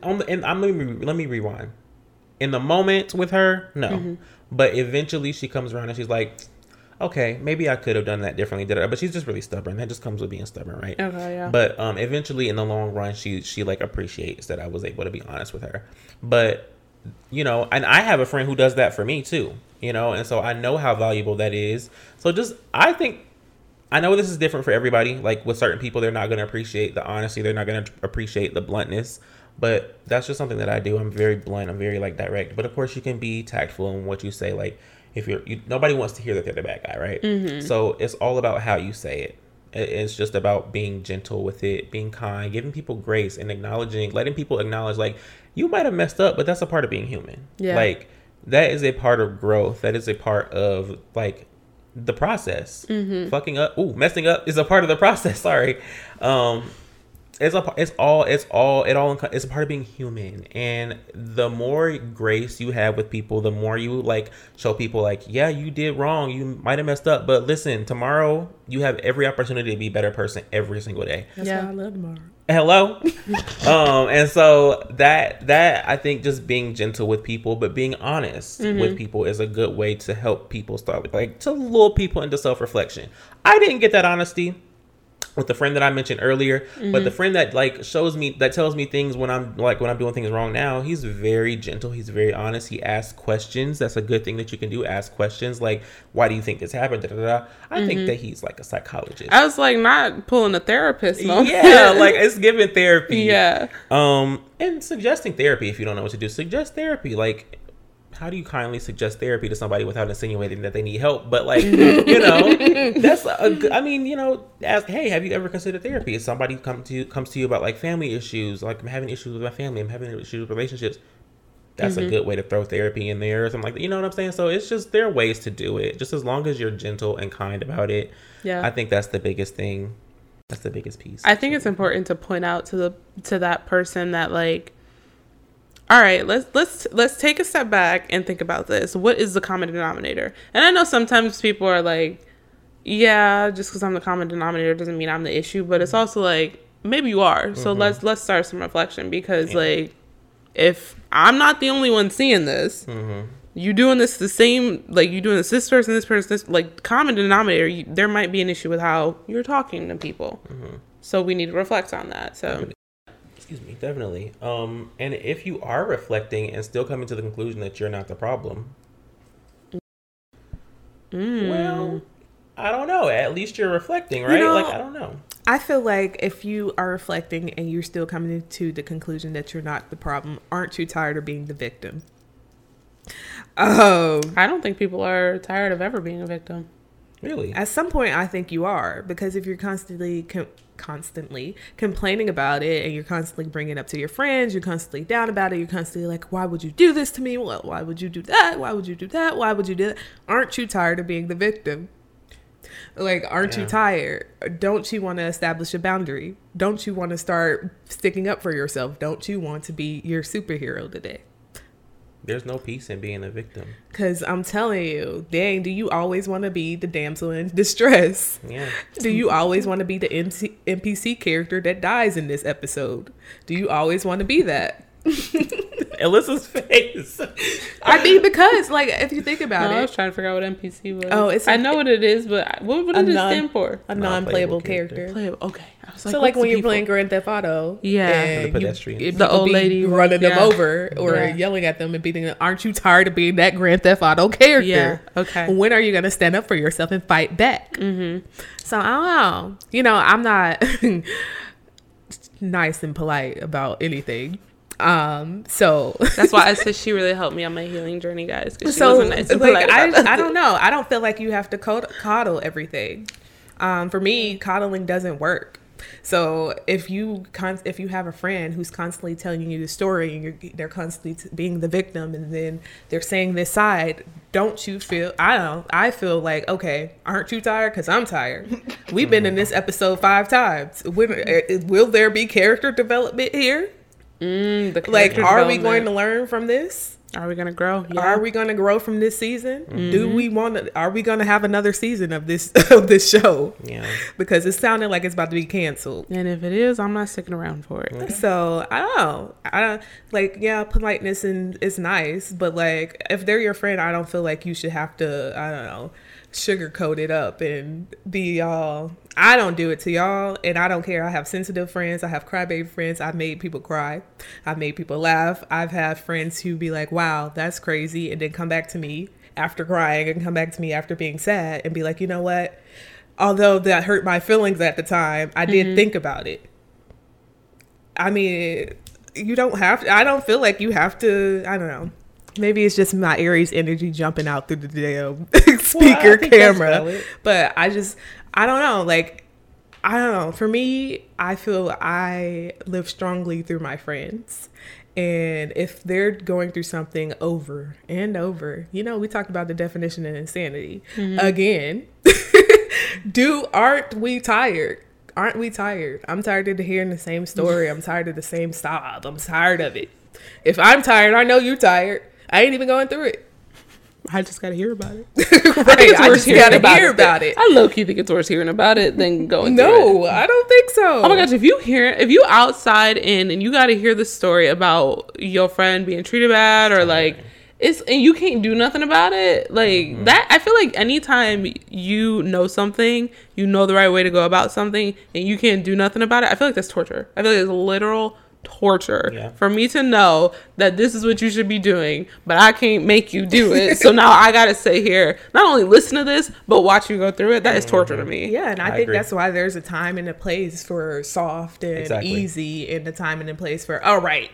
[SPEAKER 3] On the, and I'm let me let me rewind. In the moment with her, no.
[SPEAKER 2] Mm-hmm.
[SPEAKER 3] But eventually, she comes around and she's like, "Okay, maybe I could have done that differently." da-da-da." But she's just really stubborn. That just comes with being stubborn, right?
[SPEAKER 2] Okay, yeah.
[SPEAKER 3] But um, eventually, in the long run, she she like appreciates that I was able to be honest with her. But you know, and I have a friend who does that for me too. You know, and so I know how valuable that is. So just I think I know this is different for everybody. Like with certain people, they're not going to appreciate the honesty. They're not going to appreciate the bluntness. But that's just something that I do. I'm very blunt. I'm very like direct. But of course, you can be tactful in what you say. Like if you're, you, nobody wants to hear that they're the bad guy, right? So it's all about how you say it. It- It's just about being gentle with it, being kind, giving people grace, and acknowledging, letting people acknowledge, like you might have messed up, but that's a part of being human.
[SPEAKER 2] Yeah.
[SPEAKER 3] Like that is a part of growth. That is a part of like the process. Fucking up, ooh, messing up is a part of the process. Sorry, um, it's a, it's all, it's all, it all, it's a part of being human. And the more grace you have with people, the more you like show people, like, yeah, you did wrong, you might have messed up, but listen, tomorrow you have every opportunity to be a better person every single day.
[SPEAKER 1] That's
[SPEAKER 2] Yeah.
[SPEAKER 1] why I love tomorrow.
[SPEAKER 3] hello? Um and so that that i think just being gentle with people but being honest with people is a good way to help people start like to lure people into self-reflection. I didn't get that honesty with the friend that I mentioned earlier, but the friend that like shows me that tells me things when I'm like when I'm doing things wrong now, he's very gentle, he's very honest, he asks questions. That's a good thing that you can do. Ask questions like, why do you think this happened? Da, da, da. I think that he's like a psychologist.
[SPEAKER 2] I was like not pulling a therapist moment.
[SPEAKER 3] yeah, like it's giving therapy.
[SPEAKER 2] yeah.
[SPEAKER 3] Um, and suggesting therapy if you don't know what to do, suggest therapy. Like, how do you kindly suggest therapy to somebody without insinuating that they need help? But like, you know, that's a good. I mean, you know, ask, hey, have you ever considered therapy? If somebody come to you, comes to you about like family issues, like I'm having issues with my family, I'm having issues with relationships. That's a mm-hmm. good way to throw therapy in there or something like that. You know what I'm saying? So it's just there are ways to do it. Just as long as you're gentle and kind about it.
[SPEAKER 2] Yeah.
[SPEAKER 3] I think that's the biggest thing. That's the biggest piece.
[SPEAKER 2] I think it's important to point out to the to that person that like all right, let's let's let's take a step back and think about this. What is the common denominator? And I know sometimes people are like, yeah, just because I'm the common denominator doesn't mean I'm the issue, but it's also like maybe you are. So mm-hmm. let's let's start some reflection because like if I'm not the only one seeing this, mm-hmm. You doing this the same, like you doing this this person, this person, this like common denominator. You, there might be an issue with how you're talking to people, mm-hmm. so we need to reflect on that. So
[SPEAKER 3] Excuse me, definitely. Um, and if you are reflecting and still coming to the conclusion that you're not the problem,
[SPEAKER 2] Mm.
[SPEAKER 3] well, I don't know. At least you're reflecting, right?
[SPEAKER 1] know-
[SPEAKER 3] like I don't know.
[SPEAKER 1] I feel like if you are reflecting and you're still coming to the conclusion that you're not the problem, aren't you tired of being the victim? Um,
[SPEAKER 2] I don't think people are tired of ever being a victim.
[SPEAKER 3] Really?
[SPEAKER 1] at some point, I think you are because if you're constantly com- constantly complaining about it and you're constantly bringing it up to your friends, you're constantly down about it, you're constantly like, "Why would you do this to me? Well, why would you do that? Why would you do that? Why would you do that?" Aren't you tired of being the victim? Like, aren't you tired? Don't you want to establish a boundary? Don't you want to start sticking up for yourself? Don't you want to be your superhero today?
[SPEAKER 3] There's no peace in being a victim.
[SPEAKER 1] Because I'm telling you, dang, do you always want to be the damsel in distress?
[SPEAKER 3] Yeah.
[SPEAKER 1] Do you always want to be the NC- NPC character that dies in this episode? Do you always want to be that?
[SPEAKER 3] Alyssa's face.
[SPEAKER 1] I mean, because, like, if you think
[SPEAKER 2] No,
[SPEAKER 1] it,
[SPEAKER 2] I was trying to figure out what NPC was.
[SPEAKER 1] Oh, it's
[SPEAKER 2] I
[SPEAKER 1] a-
[SPEAKER 2] know what it is, but what would it
[SPEAKER 1] non-
[SPEAKER 2] stand for?
[SPEAKER 1] a
[SPEAKER 3] Non-playable
[SPEAKER 1] non-playable
[SPEAKER 3] character.
[SPEAKER 1] character.
[SPEAKER 2] Play. Okay. I was like,
[SPEAKER 1] so, like when you're
[SPEAKER 2] people?
[SPEAKER 1] playing Grand Theft Auto,
[SPEAKER 2] Yeah.
[SPEAKER 1] and
[SPEAKER 3] The
[SPEAKER 1] you-
[SPEAKER 2] The old lady
[SPEAKER 1] running them over or
[SPEAKER 2] Yeah.
[SPEAKER 1] yelling at them and beating them, aren't you tired of being that Grand Theft Auto character?
[SPEAKER 2] Yeah. Okay.
[SPEAKER 1] When are you going to stand up for yourself and fight back? Mm-hmm. So I don't know. You know, I'm not nice and polite about anything. Um, so
[SPEAKER 2] That's why I said she really helped me on my healing journey, guys. She
[SPEAKER 1] so
[SPEAKER 2] wasn't nice
[SPEAKER 1] like I, I don't know. I don't feel like you have to cod- coddle everything. Um, for me, coddling doesn't work. So if you con- if you have a friend who's constantly telling you the story and you're, they're constantly t- being the victim and then they're saying this side, don't you feel? I don't. I feel like okay, aren't you tired? Because I'm tired. We've been in this episode five times. When, uh, will there be character development here?
[SPEAKER 2] Mm, the
[SPEAKER 1] Like, are we going to learn from this?
[SPEAKER 2] Are we gonna grow? Yeah.
[SPEAKER 1] Are we going to grow from this season?
[SPEAKER 2] Mm-hmm.
[SPEAKER 1] Do we want to? Are we going to have another season of this of this show?
[SPEAKER 3] Yeah.
[SPEAKER 1] Because it sounded like it's about to be canceled.
[SPEAKER 2] And if it is, I'm not sticking around for it.
[SPEAKER 1] So I don't know. I don't like. Yeah, politeness and is nice, but like if they're your friend, I don't feel like you should have to. I don't know, sugarcoat it up and be all. I don't do it to y'all, and I don't care. I have sensitive friends. I have crybaby friends. I've made people cry. I've made people laugh. I've had friends who be like, "Wow, that's crazy," and then come back to me after crying and come back to me after being sad and be like, "You know what?" Although that hurt my feelings at the time, I did mm-hmm. think about it. I mean, you don't have to. I don't feel like you have to. I don't know. Maybe it's just my Aries energy jumping out through the damn speaker
[SPEAKER 3] that's
[SPEAKER 1] camera. But I just, I don't know. Like, I don't know. For me, I feel I live strongly through my friends. And if they're going through something over and over, you know, we talked about the definition of insanity again. Do aren't we tired? Aren't we tired? I'm tired of hearing the same story. I'm tired of the same style. I'm tired of it. If I'm tired, I know you're tired. I ain't even going through it.
[SPEAKER 2] I just gotta hear about it.
[SPEAKER 1] right.
[SPEAKER 2] It's
[SPEAKER 1] I
[SPEAKER 2] worse
[SPEAKER 1] just
[SPEAKER 2] hearing
[SPEAKER 1] gotta
[SPEAKER 2] about
[SPEAKER 1] hear
[SPEAKER 2] it.
[SPEAKER 1] about it.
[SPEAKER 2] I low key think it's worse hearing about it than going. through it.
[SPEAKER 1] No, I don't think so.
[SPEAKER 2] Oh my gosh, if you hear if you outside in and you got to hear the story about your friend being treated bad or like it's and you can't do nothing about it. Like mm-hmm. that I feel like anytime you know something, you know the right way to go about something and you can't do nothing about it, I feel like that's torture. I feel like it's literal torture
[SPEAKER 3] Yeah.
[SPEAKER 2] for me to know that this is what you should be doing, but I can't make you do it. so now I got to sit here, not only listen to this, but watch you go through it. That is mm-hmm. torture to me.
[SPEAKER 1] Yeah, and I,
[SPEAKER 3] I
[SPEAKER 1] think
[SPEAKER 3] agree.
[SPEAKER 1] that's why there's a time and a place for soft and
[SPEAKER 3] Exactly.
[SPEAKER 1] easy, and the time and a place for all right,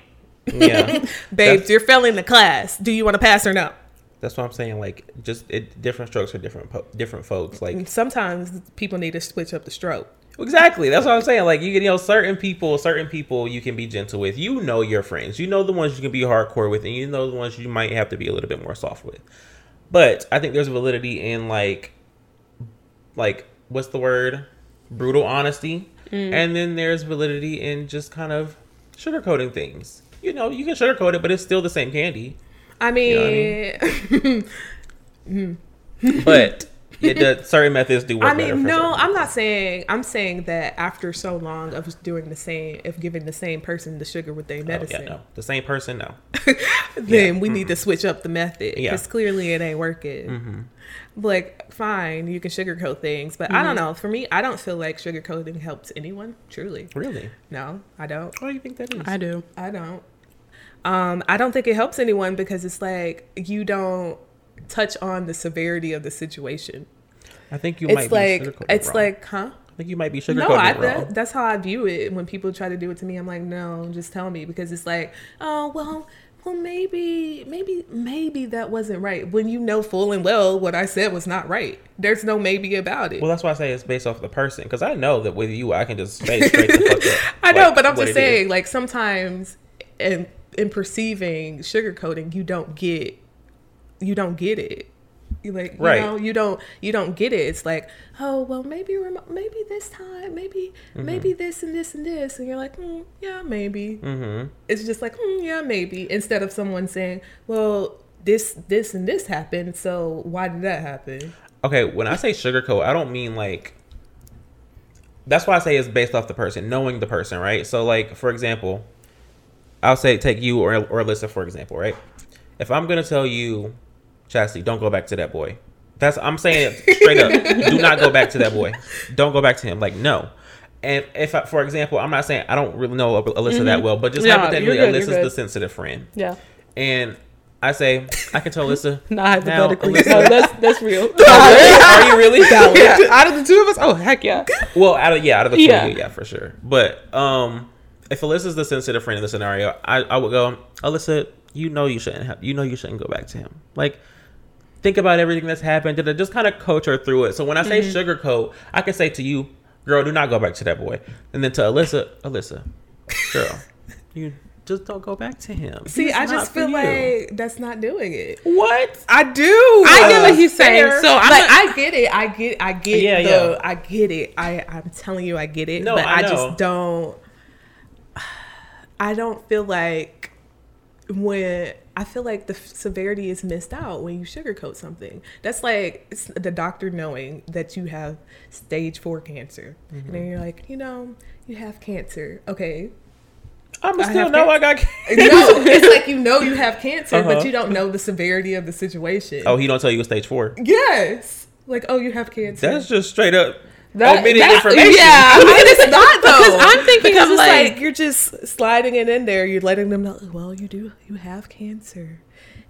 [SPEAKER 3] Yeah.
[SPEAKER 1] babes,
[SPEAKER 3] That's-
[SPEAKER 1] you're failing the class. Do you want to pass or no?
[SPEAKER 3] That's what I'm saying. Like, just it, different strokes for different po- different folks. Like,
[SPEAKER 1] Sometimes people need to switch up the stroke.
[SPEAKER 3] exactly. That's what I'm saying. Like, you can, you know, certain people, certain people you can be gentle with. You know your friends. You know the ones you can be hardcore with, and you know the ones you might have to be a little bit more soft with. But I think there's validity in like, like what's the word? Brutal honesty, mm. and then there's validity in just kind of sugarcoating things. You know, you can sugarcoat it, but it's still the same candy.
[SPEAKER 1] I
[SPEAKER 3] know I
[SPEAKER 1] mean, hmm.
[SPEAKER 3] But it does, certain methods do work
[SPEAKER 1] I mean, no, I'm not saying. I'm saying that after so long of doing the same, of giving the same person the sugar with their medicine,
[SPEAKER 3] Oh,
[SPEAKER 1] medicine,
[SPEAKER 3] yeah, no. The same person, no.
[SPEAKER 1] then we need to switch up the method
[SPEAKER 3] Yeah.
[SPEAKER 1] because clearly it ain't working. Mm-hmm. Like, fine, you can sugarcoat things, but I don't mm-hmm. know. For me, I don't feel like sugarcoating helps anyone. Truly,
[SPEAKER 3] Really?
[SPEAKER 1] no, I don't.
[SPEAKER 3] Why do you think that is?
[SPEAKER 2] I do.
[SPEAKER 1] I don't. Um, I don't think it helps anyone because it's like you don't touch on the severity of the situation.
[SPEAKER 3] I think you might
[SPEAKER 1] It's like it's
[SPEAKER 3] wrong.
[SPEAKER 1] like, huh?
[SPEAKER 3] I think you might be sugarcoating
[SPEAKER 1] No, I,
[SPEAKER 3] wrong.
[SPEAKER 1] that, that's how I view it. When people try to do it to me, I'm like, no, just tell me because it's like, oh well, well maybe, maybe, maybe that wasn't right. When you know full and well what I said was not right, there's no maybe about it.
[SPEAKER 3] Well, that's why I say it's based off the person because I know that with you, I can just say straight the fuck up.
[SPEAKER 1] I know,
[SPEAKER 3] like,
[SPEAKER 1] but I'm just
[SPEAKER 3] it is.
[SPEAKER 1] saying, like sometimes in in perceiving sugarcoating, you don't get you don't get it. You like you
[SPEAKER 3] Right.
[SPEAKER 1] know you don't you don't get it. It's like oh well maybe maybe this time maybe
[SPEAKER 3] Mm-hmm.
[SPEAKER 1] maybe this and this and this and you're like mm, yeah maybe.
[SPEAKER 3] Mm-hmm.
[SPEAKER 1] It's just like mm, yeah maybe instead of someone saying well this this and this happened so why did that happen?
[SPEAKER 3] Okay, when I say sugarcoat, I don't mean like. That's why I say it's based off the person, knowing the person, right? So, like for example, I'll say take you or or Alyssa for example, right? If I'm gonna tell you, Chastity, don't go back to that boy. That's I'm saying it straight up. Do not go back to that boy. Don't go back to him. Like no. And if, I, for example, I'm not saying I don't really know Alyssa that well, but just
[SPEAKER 2] Yeah,
[SPEAKER 3] hypothetically,
[SPEAKER 2] good,
[SPEAKER 3] Alyssa's the sensitive friend,
[SPEAKER 2] Yeah.
[SPEAKER 3] and I say I can tell Alyssa.
[SPEAKER 2] Not
[SPEAKER 3] now,
[SPEAKER 2] hypothetically.
[SPEAKER 3] Alyssa-
[SPEAKER 2] no, that's that's real.
[SPEAKER 3] Are you really?
[SPEAKER 2] yeah. Out of the two of us, oh heck yeah.
[SPEAKER 3] Well, out of yeah, out of the two,
[SPEAKER 2] yeah,
[SPEAKER 3] yeah, for sure. But um, if Alyssa's the sensitive friend in the scenario, I, I would go, Alyssa, you know you shouldn't have, you know you shouldn't go back to him. Like, think about everything that's happened. Did I just kind of coach her through it? So when I say
[SPEAKER 2] Mm-hmm.
[SPEAKER 3] sugarcoat, I can say to you, girl, do not go back to that boy, and then to Alyssa, Alyssa, girl, you just don't go back to him.
[SPEAKER 1] See,
[SPEAKER 3] He's
[SPEAKER 1] I just feel like that's not doing it.
[SPEAKER 3] what?
[SPEAKER 1] I do.
[SPEAKER 2] I get what he's saying. So I'm
[SPEAKER 1] like, I get it. I get. I get
[SPEAKER 3] Yeah,
[SPEAKER 1] the.
[SPEAKER 3] yeah.
[SPEAKER 1] I get it. I. I'm telling you, I get it.
[SPEAKER 3] No,
[SPEAKER 1] but
[SPEAKER 3] I
[SPEAKER 1] I, just don't. I don't feel like when I feel like the severity is missed out when you sugarcoat something. That's like it's the doctor knowing that you have stage four cancer, and
[SPEAKER 3] Mm-hmm.
[SPEAKER 1] then you're like, you know, you have cancer. Okay,
[SPEAKER 3] I'm still know
[SPEAKER 1] cancer.
[SPEAKER 3] I got. Cancer.
[SPEAKER 1] No, it's like you know you have cancer,
[SPEAKER 3] Uh-huh.
[SPEAKER 1] but you don't know the severity of the situation.
[SPEAKER 3] oh, he don't tell you it's stage four.
[SPEAKER 1] Yes. Like, oh, you have cancer.
[SPEAKER 3] That's just straight up
[SPEAKER 2] That-
[SPEAKER 3] omitting
[SPEAKER 2] that-
[SPEAKER 3] information.
[SPEAKER 2] yeah.
[SPEAKER 1] I mean, it's not though.
[SPEAKER 2] Because I'm thinking
[SPEAKER 1] Because
[SPEAKER 2] of
[SPEAKER 1] it's
[SPEAKER 2] like,
[SPEAKER 1] like, you're just sliding it in there. You're letting them know. Well, you do. You have cancer,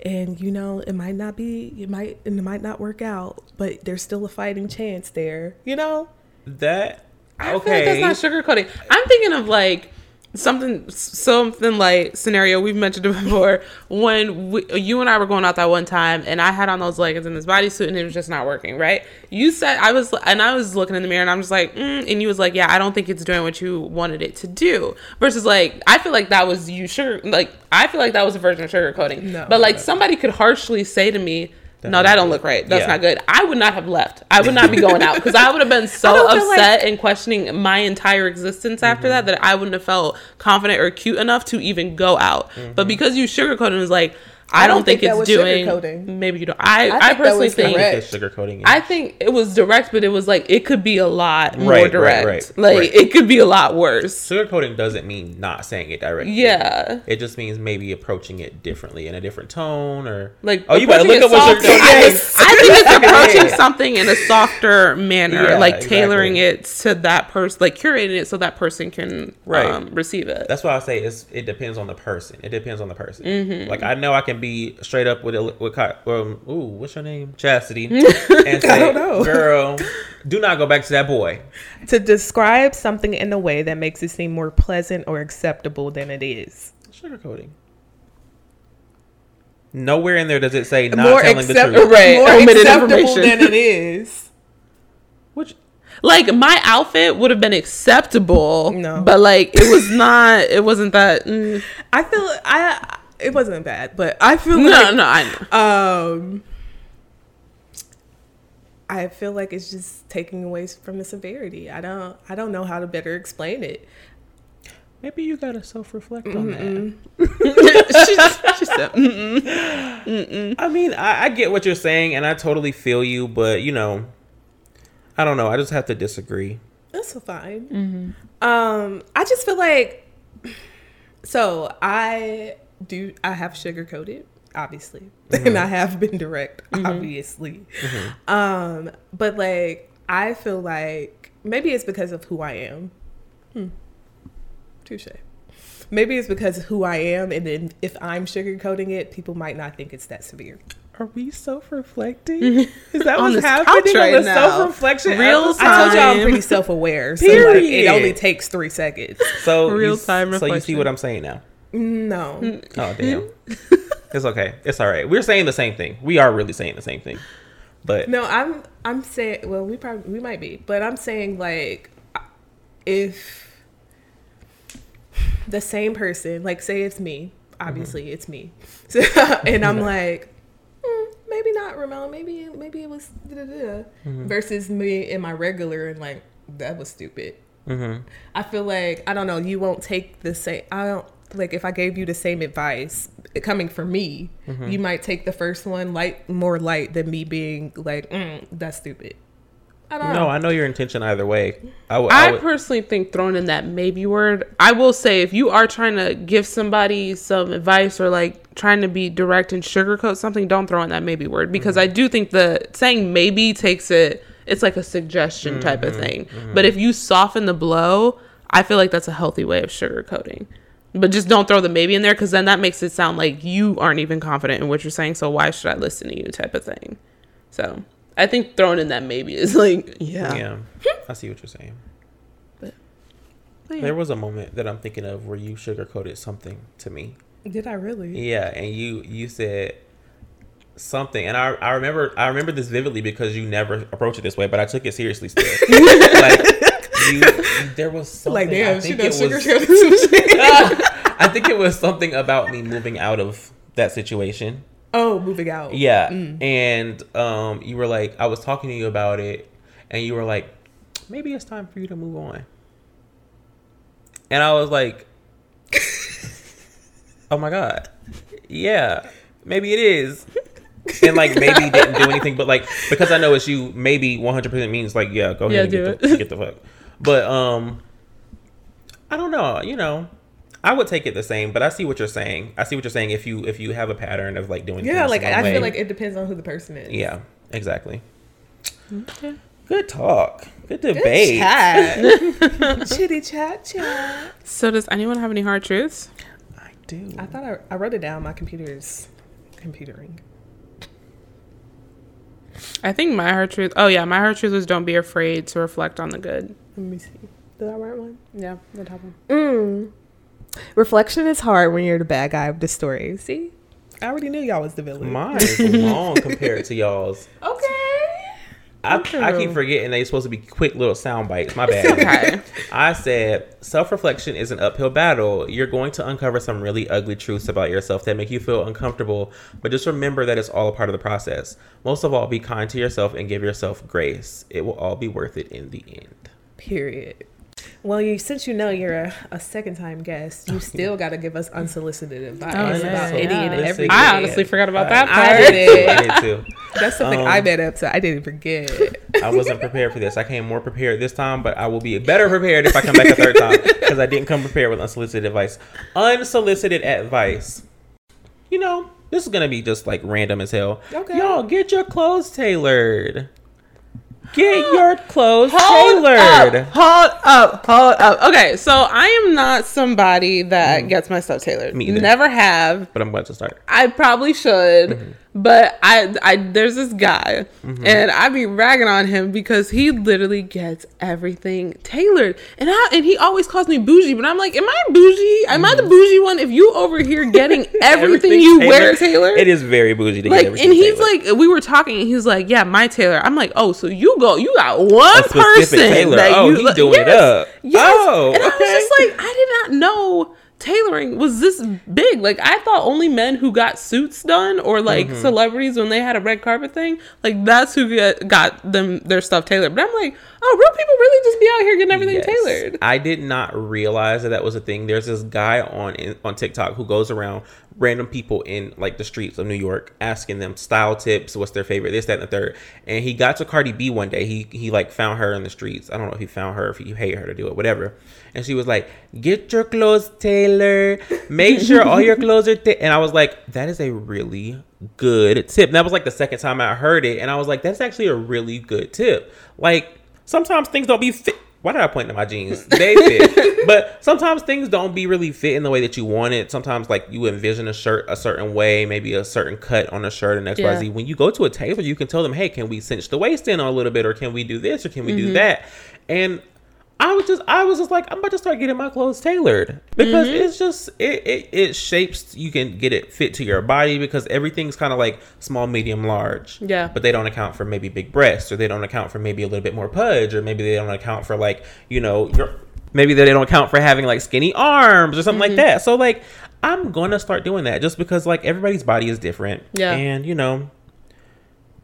[SPEAKER 1] and you know it might not be. It might. And it might not work out, but there's still a fighting chance there. You know.
[SPEAKER 3] That
[SPEAKER 2] I
[SPEAKER 3] okay.
[SPEAKER 2] feel like that's not sugarcoating. I'm thinking of like something something like scenario we've mentioned before. When we, you and I were going out that one time and I had on those leggings and this bodysuit and it was just not working right? You said I was and I was looking in the mirror and I'm just like mm, and you was like yeah I don't think it's doing what you wanted it to do. Versus like I feel like that was you sugar like I feel like that was a version of sugarcoating.
[SPEAKER 1] No.
[SPEAKER 2] but like somebody could harshly say to me no, that don't look right. That's
[SPEAKER 3] Yeah.
[SPEAKER 2] not good. I would not have left. I would not be going out because I would have been so
[SPEAKER 1] don't like-
[SPEAKER 2] upset and questioning my entire existence after that that I wouldn't have felt confident or cute enough to even go out. But because you sugarcoated and was like, I, don't, think,
[SPEAKER 1] that
[SPEAKER 2] it's
[SPEAKER 1] was
[SPEAKER 2] doing.
[SPEAKER 1] sugarcoating.
[SPEAKER 2] Maybe you don't. I, I,
[SPEAKER 1] think that
[SPEAKER 2] personally
[SPEAKER 1] was
[SPEAKER 2] think.
[SPEAKER 3] Think it's sugarcoating. it.
[SPEAKER 2] I think it was direct, but it was like it could be a lot more
[SPEAKER 3] Right, right,
[SPEAKER 2] direct.
[SPEAKER 3] right,
[SPEAKER 2] like
[SPEAKER 3] right.
[SPEAKER 2] it could be a lot worse.
[SPEAKER 3] sugarcoating doesn't mean not saying it directly.
[SPEAKER 2] Yeah.
[SPEAKER 3] It just means maybe approaching it differently in a different tone or
[SPEAKER 2] Like
[SPEAKER 3] oh, you better
[SPEAKER 2] approaching
[SPEAKER 3] look
[SPEAKER 2] it
[SPEAKER 3] up what
[SPEAKER 2] softer.
[SPEAKER 3] sugarcoating
[SPEAKER 2] I,
[SPEAKER 3] is.
[SPEAKER 2] I think it's approaching
[SPEAKER 3] Yeah.
[SPEAKER 2] something in a softer manner,
[SPEAKER 3] Yeah,
[SPEAKER 2] like
[SPEAKER 3] exactly.
[SPEAKER 2] tailoring it to that person, like curating it so that person can
[SPEAKER 3] Right.
[SPEAKER 2] um, receive it.
[SPEAKER 3] That's why I say it's, it depends on the person. It depends on the person.
[SPEAKER 2] Mm-hmm.
[SPEAKER 3] Like I know I can be straight up with a, with um, ooh, what's your name, Chastity, and say,
[SPEAKER 1] don't know.
[SPEAKER 3] girl, do not go back to that boy.
[SPEAKER 1] To describe something in a way that makes it seem more pleasant or acceptable than it is.
[SPEAKER 3] Sugarcoating. Nowhere in there does it say not
[SPEAKER 1] more
[SPEAKER 3] telling the truth.
[SPEAKER 2] Right,
[SPEAKER 1] more
[SPEAKER 2] omitted
[SPEAKER 1] acceptable
[SPEAKER 2] information.
[SPEAKER 1] than it is.
[SPEAKER 3] Which
[SPEAKER 2] like my outfit would have been acceptable,
[SPEAKER 1] No.
[SPEAKER 2] but like it was not. It wasn't that. mm.
[SPEAKER 1] I feel I. It wasn't bad, but I feel
[SPEAKER 2] no,
[SPEAKER 1] like
[SPEAKER 2] no, I know.
[SPEAKER 1] um I feel like it's just taking away from the severity. I don't I don't know how to better explain it.
[SPEAKER 3] maybe you gotta self reflect on that.
[SPEAKER 2] she, she said, mm-mm.
[SPEAKER 3] I mean, I, I get what you're saying, and I totally feel you, but you know, I don't know. I just have to disagree.
[SPEAKER 1] That's so fine. Um, I just feel like so I do I have sugar coated, obviously. And I have been direct, obviously. Um, but like I feel like maybe it's because of who I am. Hmm. Touche. Maybe it's because of who I am, and then if I'm sugarcoating it, people might not think it's that severe.
[SPEAKER 3] Are we self-reflecting? Is that what's happening
[SPEAKER 2] couch
[SPEAKER 3] on the
[SPEAKER 2] now.
[SPEAKER 3] self-reflection?
[SPEAKER 2] Real
[SPEAKER 3] episode?
[SPEAKER 1] I told you I'm
[SPEAKER 2] Time.
[SPEAKER 1] pretty self-aware, so like, it only takes three seconds.
[SPEAKER 3] So
[SPEAKER 2] Real
[SPEAKER 3] you,
[SPEAKER 2] time
[SPEAKER 3] So you see what I'm saying now?
[SPEAKER 1] No,
[SPEAKER 3] Oh damn. it's okay. It's all right. We're saying the same thing. We are really saying the same thing. But
[SPEAKER 1] No, I'm I'm saying well we probably we might be, but I'm saying like if the same person, like say it's me, obviously it's me, so, and I'm like, "Hmm, maybe not Ramone, maybe maybe it was da," versus me in my regular and like that was stupid.
[SPEAKER 3] mhm.
[SPEAKER 1] I feel like I don't know. You won't take the same. I don't like if I gave you the same advice coming from me. Mm-hmm. You might take the first one light more light than me being like, mm, "That's stupid." I don't
[SPEAKER 3] no,
[SPEAKER 1] know.
[SPEAKER 3] I know your intention either way. I would.
[SPEAKER 2] I,
[SPEAKER 3] I would
[SPEAKER 2] personally think throwing in that maybe word, I will say if you are trying to give somebody some advice or like trying to be direct and sugarcoat something, don't throw in that maybe word because mm-hmm. I do think the saying maybe takes it, it's like a suggestion type of mm-hmm. thing. But if you soften the blow, I feel like that's a healthy way of sugarcoating. But just don't throw the maybe in there because then that makes it sound like you aren't even confident in what you're saying. So why should I listen to you type of thing. So I think throwing in that maybe is like, yeah.
[SPEAKER 3] yeah. I see what you're saying.
[SPEAKER 2] But yeah.
[SPEAKER 3] There was a moment that I'm thinking of where you sugarcoated something to me.
[SPEAKER 1] Did I really?
[SPEAKER 3] Yeah, and you you said something, and I I remember I remember this vividly because you never approach it this way, but I took it seriously still. like you, there was something.
[SPEAKER 1] Like
[SPEAKER 3] I
[SPEAKER 1] damn, she done
[SPEAKER 3] it was-. I think it was something about me moving out of that situation.
[SPEAKER 1] Oh, moving out.
[SPEAKER 3] Yeah, and um, you were like, I was talking to you about it, and you were like, maybe it's time for you to move on. And I was like, oh my god, yeah, maybe it is. And like maybe didn't do anything, but like because I know it's you, maybe one hundred percent means like yeah, go ahead
[SPEAKER 2] Yeah,
[SPEAKER 3] and get the, get the fuck. But um, I don't know. You know, I would take it the same, but I see what you're saying. I see what you're saying. If you if you have a pattern of like doing
[SPEAKER 1] Yeah,
[SPEAKER 3] things
[SPEAKER 1] like I
[SPEAKER 3] way.
[SPEAKER 1] feel like it depends on who the person is.
[SPEAKER 3] yeah, exactly.
[SPEAKER 2] Okay.
[SPEAKER 3] Good talk. Good
[SPEAKER 1] Good
[SPEAKER 3] debate.
[SPEAKER 1] chat. Chitty chat chat.
[SPEAKER 2] So does anyone have any hard truths?
[SPEAKER 3] I do.
[SPEAKER 1] I thought I, I wrote it down. My computer's computering.
[SPEAKER 2] I think my hard truth. Oh yeah, my hard truth was don't be afraid to reflect on the good.
[SPEAKER 1] Let me see. Did I write one?
[SPEAKER 2] Yeah, the top one.
[SPEAKER 1] Mm. Reflection is hard when you're the bad guy of the story. See? I already knew y'all was the villain.
[SPEAKER 3] Mine is long compared to y'all's.
[SPEAKER 1] okay.
[SPEAKER 3] I, I keep forgetting they're supposed to be quick little sound bites. My bad.
[SPEAKER 2] Okay.
[SPEAKER 3] I said self reflection is an uphill battle. You're going to uncover some really ugly truths about yourself that make you feel uncomfortable, but just remember that it's all a part of the process. Most of all, be kind to yourself and give yourself grace. It will all be worth it in the end.
[SPEAKER 1] Period. Well, you since you know you're a, a second time guest, you still got to give us unsolicited advice
[SPEAKER 2] Oh, yeah,
[SPEAKER 1] about
[SPEAKER 2] yeah.
[SPEAKER 1] and everything.
[SPEAKER 2] I honestly forgot about that
[SPEAKER 1] I
[SPEAKER 2] part.
[SPEAKER 1] did.
[SPEAKER 3] I did too.
[SPEAKER 1] That's something
[SPEAKER 3] Um,
[SPEAKER 1] I made up, so I didn't forget.
[SPEAKER 3] I wasn't prepared for this. I came more prepared this time, but I will be better prepared if I come back a third time because I didn't come prepared with unsolicited advice. Unsolicited advice. You know, this is gonna be just like random as hell.
[SPEAKER 1] Okay.
[SPEAKER 3] Y'all get your clothes tailored. Get your clothes
[SPEAKER 2] Hold
[SPEAKER 3] tailored.
[SPEAKER 2] up, hold up, hold up. Okay, so I am not somebody that gets my stuff tailored.
[SPEAKER 3] Mm. Me either.
[SPEAKER 2] Never have.
[SPEAKER 3] But I'm about to start.
[SPEAKER 2] I probably should,
[SPEAKER 3] Mm-hmm.
[SPEAKER 2] But I, I there's this guy, mm-hmm. and I be ragging on him because he literally gets everything tailored, and I and he always calls me bougie, but I'm like, am I bougie? Am I the mm-hmm. bougie one? If you over here getting everything you wear tailored,
[SPEAKER 3] It is very bougie to
[SPEAKER 2] like,
[SPEAKER 3] get everything
[SPEAKER 2] and he's
[SPEAKER 3] tailored.
[SPEAKER 2] like, we were talking, and he's like, yeah, my tailor. I'm like, oh, so you go, you got one person
[SPEAKER 3] tailor.
[SPEAKER 2] that
[SPEAKER 3] Oh,
[SPEAKER 2] you
[SPEAKER 3] he
[SPEAKER 2] look-
[SPEAKER 3] doing it up.
[SPEAKER 2] Yes.
[SPEAKER 3] Oh,
[SPEAKER 2] and I was just like, I did not know tailoring was this big. Like, I thought only men who got suits done or like
[SPEAKER 3] Mm-hmm.
[SPEAKER 2] celebrities when they had a red carpet thing, like that's who get, got them their stuff tailored. But I'm like, oh, real people really just be out here getting everything
[SPEAKER 3] Yes.
[SPEAKER 2] tailored.
[SPEAKER 3] I did not realize that that was a thing. There's this guy on on TikTok who goes around random people in like the streets of New York asking them style tips, what's their favorite, this, that, and the third. And he got to Cardi B one day. He he like found her in the streets. I don't know if he found her, if he paid her to do it, whatever. And she was like, "Get your clothes tailored. Make sure all your clothes are." Ta-. And I was like, "That is a really good tip." And that was like the second time I heard it, and I was like, "That's actually a really good tip." Like sometimes things don't be fit. Why did I point to my jeans? They fit, but sometimes things don't be really fit in the way that you want it. Sometimes, like you envision a shirt a certain way, maybe a certain cut on a shirt and X Y Z. When you go to a tailor, you can tell them, "Hey, can we cinch the waist in a little bit, or can we do this, or can we do mm-hmm. that?" And I was just, I was just like, I'm about to start getting my clothes tailored because mm-hmm. it's just, it, it, it shapes. You can get it fit to your body because everything's kind of like small, medium, large.
[SPEAKER 2] Yeah.
[SPEAKER 3] But they don't account for maybe big breasts, or they don't account for maybe a little bit more pudge, or maybe they don't account for like, you know, your maybe they don't account for having like skinny arms or something like mm-hmm. that. So like, I'm gonna start doing that just because like everybody's body is different.
[SPEAKER 2] Yeah.
[SPEAKER 3] And you know,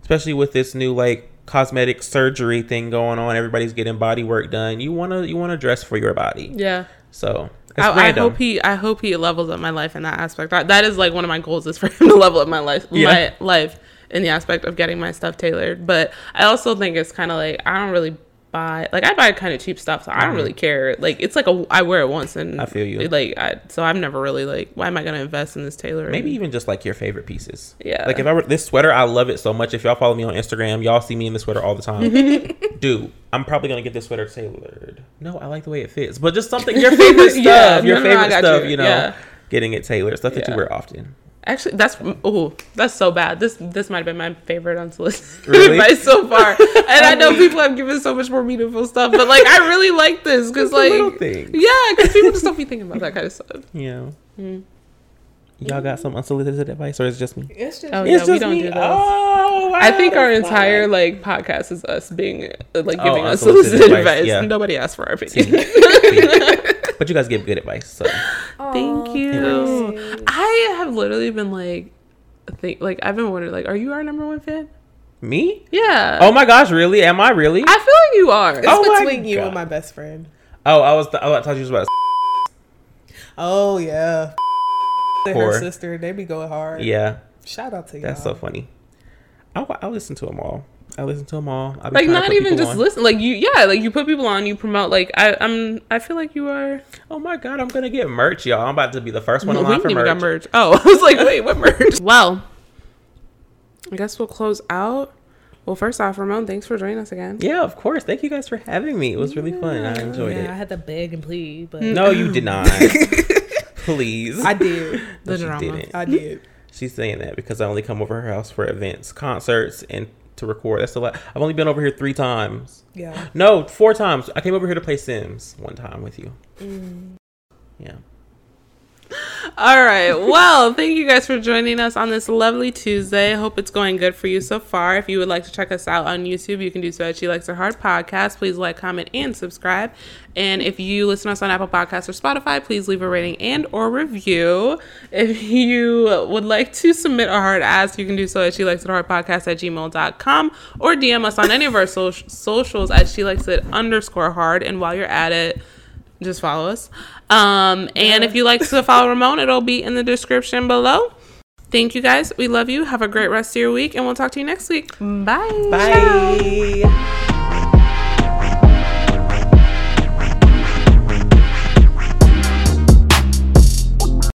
[SPEAKER 3] especially with this new like cosmetic surgery thing going on everybody's getting body work done you want to you want to dress for your body
[SPEAKER 2] Yeah.
[SPEAKER 3] so it's
[SPEAKER 2] I, I hope he I hope he levels up my life in that aspect. That, that is like one of my goals is for him to level up my life
[SPEAKER 3] Yeah.
[SPEAKER 2] my life in the aspect of getting my stuff tailored. But I also think it's kind of like I don't really buy like I buy kind of cheap stuff, so I don't really care. Like it's like a I wear it once and
[SPEAKER 3] Mm-hmm. I feel you.
[SPEAKER 2] Like I so I'm never really like why am I gonna invest in this tailor?
[SPEAKER 3] maybe even just like your favorite pieces
[SPEAKER 2] Yeah.
[SPEAKER 3] like if i were this sweater i love it so much if y'all follow me on instagram y'all see me in the sweater all the time dude i'm probably gonna get this sweater tailored no i like the way it fits but just something your favorite stuff
[SPEAKER 2] Yeah,
[SPEAKER 3] your
[SPEAKER 2] no, no, no, I
[SPEAKER 3] favorite
[SPEAKER 2] got
[SPEAKER 3] stuff
[SPEAKER 2] you.
[SPEAKER 3] you, know
[SPEAKER 2] Yeah.
[SPEAKER 3] getting it tailored stuff that you
[SPEAKER 2] Yeah.
[SPEAKER 3] wear often
[SPEAKER 2] Actually, that's oh, that's so bad. This this might have been my favorite unsolicited
[SPEAKER 3] Really?
[SPEAKER 2] advice so far. And I know people have given so much more meaningful stuff, but like I really like this because
[SPEAKER 3] It's the little
[SPEAKER 2] like yeah, because people just don't be thinking about that kind of stuff.
[SPEAKER 3] you know
[SPEAKER 2] Mm.
[SPEAKER 3] y'all got some unsolicited advice or is it just me
[SPEAKER 1] It's just
[SPEAKER 2] Oh
[SPEAKER 3] It's
[SPEAKER 2] yeah,
[SPEAKER 3] just
[SPEAKER 2] we don't
[SPEAKER 3] me?
[SPEAKER 2] do those.
[SPEAKER 3] Oh,
[SPEAKER 2] I think our entire
[SPEAKER 3] fine.
[SPEAKER 2] like podcast is us being uh, like
[SPEAKER 3] Oh,
[SPEAKER 2] giving
[SPEAKER 3] unsolicited
[SPEAKER 2] unsolicited
[SPEAKER 3] advice,
[SPEAKER 2] advice.
[SPEAKER 3] yeah.
[SPEAKER 2] Nobody asked for our opinion.
[SPEAKER 3] But you guys give good advice. So
[SPEAKER 2] Thank you.
[SPEAKER 1] thanks.
[SPEAKER 2] I have literally been like, think like I've been wondering like, are you our number one fan?
[SPEAKER 3] me?
[SPEAKER 2] Yeah.
[SPEAKER 3] Oh my gosh, really? Am I really?
[SPEAKER 2] I feel like you are.
[SPEAKER 1] It's
[SPEAKER 3] Oh
[SPEAKER 1] between you
[SPEAKER 3] God.
[SPEAKER 1] and my best friend.
[SPEAKER 3] oh, I was. Th- I thought you was about.
[SPEAKER 1] Oh yeah. And
[SPEAKER 3] Poor.
[SPEAKER 1] Her sister, they be going hard.
[SPEAKER 3] Yeah,
[SPEAKER 1] Shout out to you.
[SPEAKER 3] that's so funny. I I listen to them all. I listen to them all. I be
[SPEAKER 2] like not even just
[SPEAKER 3] on.
[SPEAKER 2] listen like you yeah like you put people on you promote like I, i'm i feel like you are
[SPEAKER 3] Oh my god, I'm gonna get merch, y'all. I'm about to be the first one
[SPEAKER 2] No,
[SPEAKER 3] in
[SPEAKER 2] we
[SPEAKER 3] line for merch.
[SPEAKER 2] got merch oh i was like wait what merch well i guess we'll close out well first off Ramone thanks for joining us again
[SPEAKER 3] Yeah, of course. Thank you guys for having me. It was really fun. I enjoyed
[SPEAKER 1] yeah, I had to beg and plead, but
[SPEAKER 3] No, you did not. Please.
[SPEAKER 1] I did.
[SPEAKER 3] No,
[SPEAKER 2] The
[SPEAKER 3] she
[SPEAKER 2] drama.
[SPEAKER 3] didn't.
[SPEAKER 1] I did.
[SPEAKER 3] She's saying that because I only come over her house for events, concerts, and to record. That's the lot. I've only been over here three times.
[SPEAKER 1] Yeah.
[SPEAKER 3] No, four times. I came over here to play Sims one time with you. Mm. Yeah.
[SPEAKER 2] All right. Well thank you guys for joining us on this lovely tuesday. Hope it's going good for you so far. If you would like to check us out on youtube you can do so at she likes it hard podcast. Please like comment and subscribe. And if you listen to us on apple podcasts or spotify please leave a rating and or review. If you would like to submit a hard ask you can do so at she likes it hard podcast at gmail.com or dm us on any of our so- socials at she likes it underscore hard. And while you're at it just follow us. Um, and if you like to follow Ramone, it'll be in the description below. Thank you guys. We love you. Have a great rest of your week, and we'll talk to you next week. Bye.
[SPEAKER 3] Bye.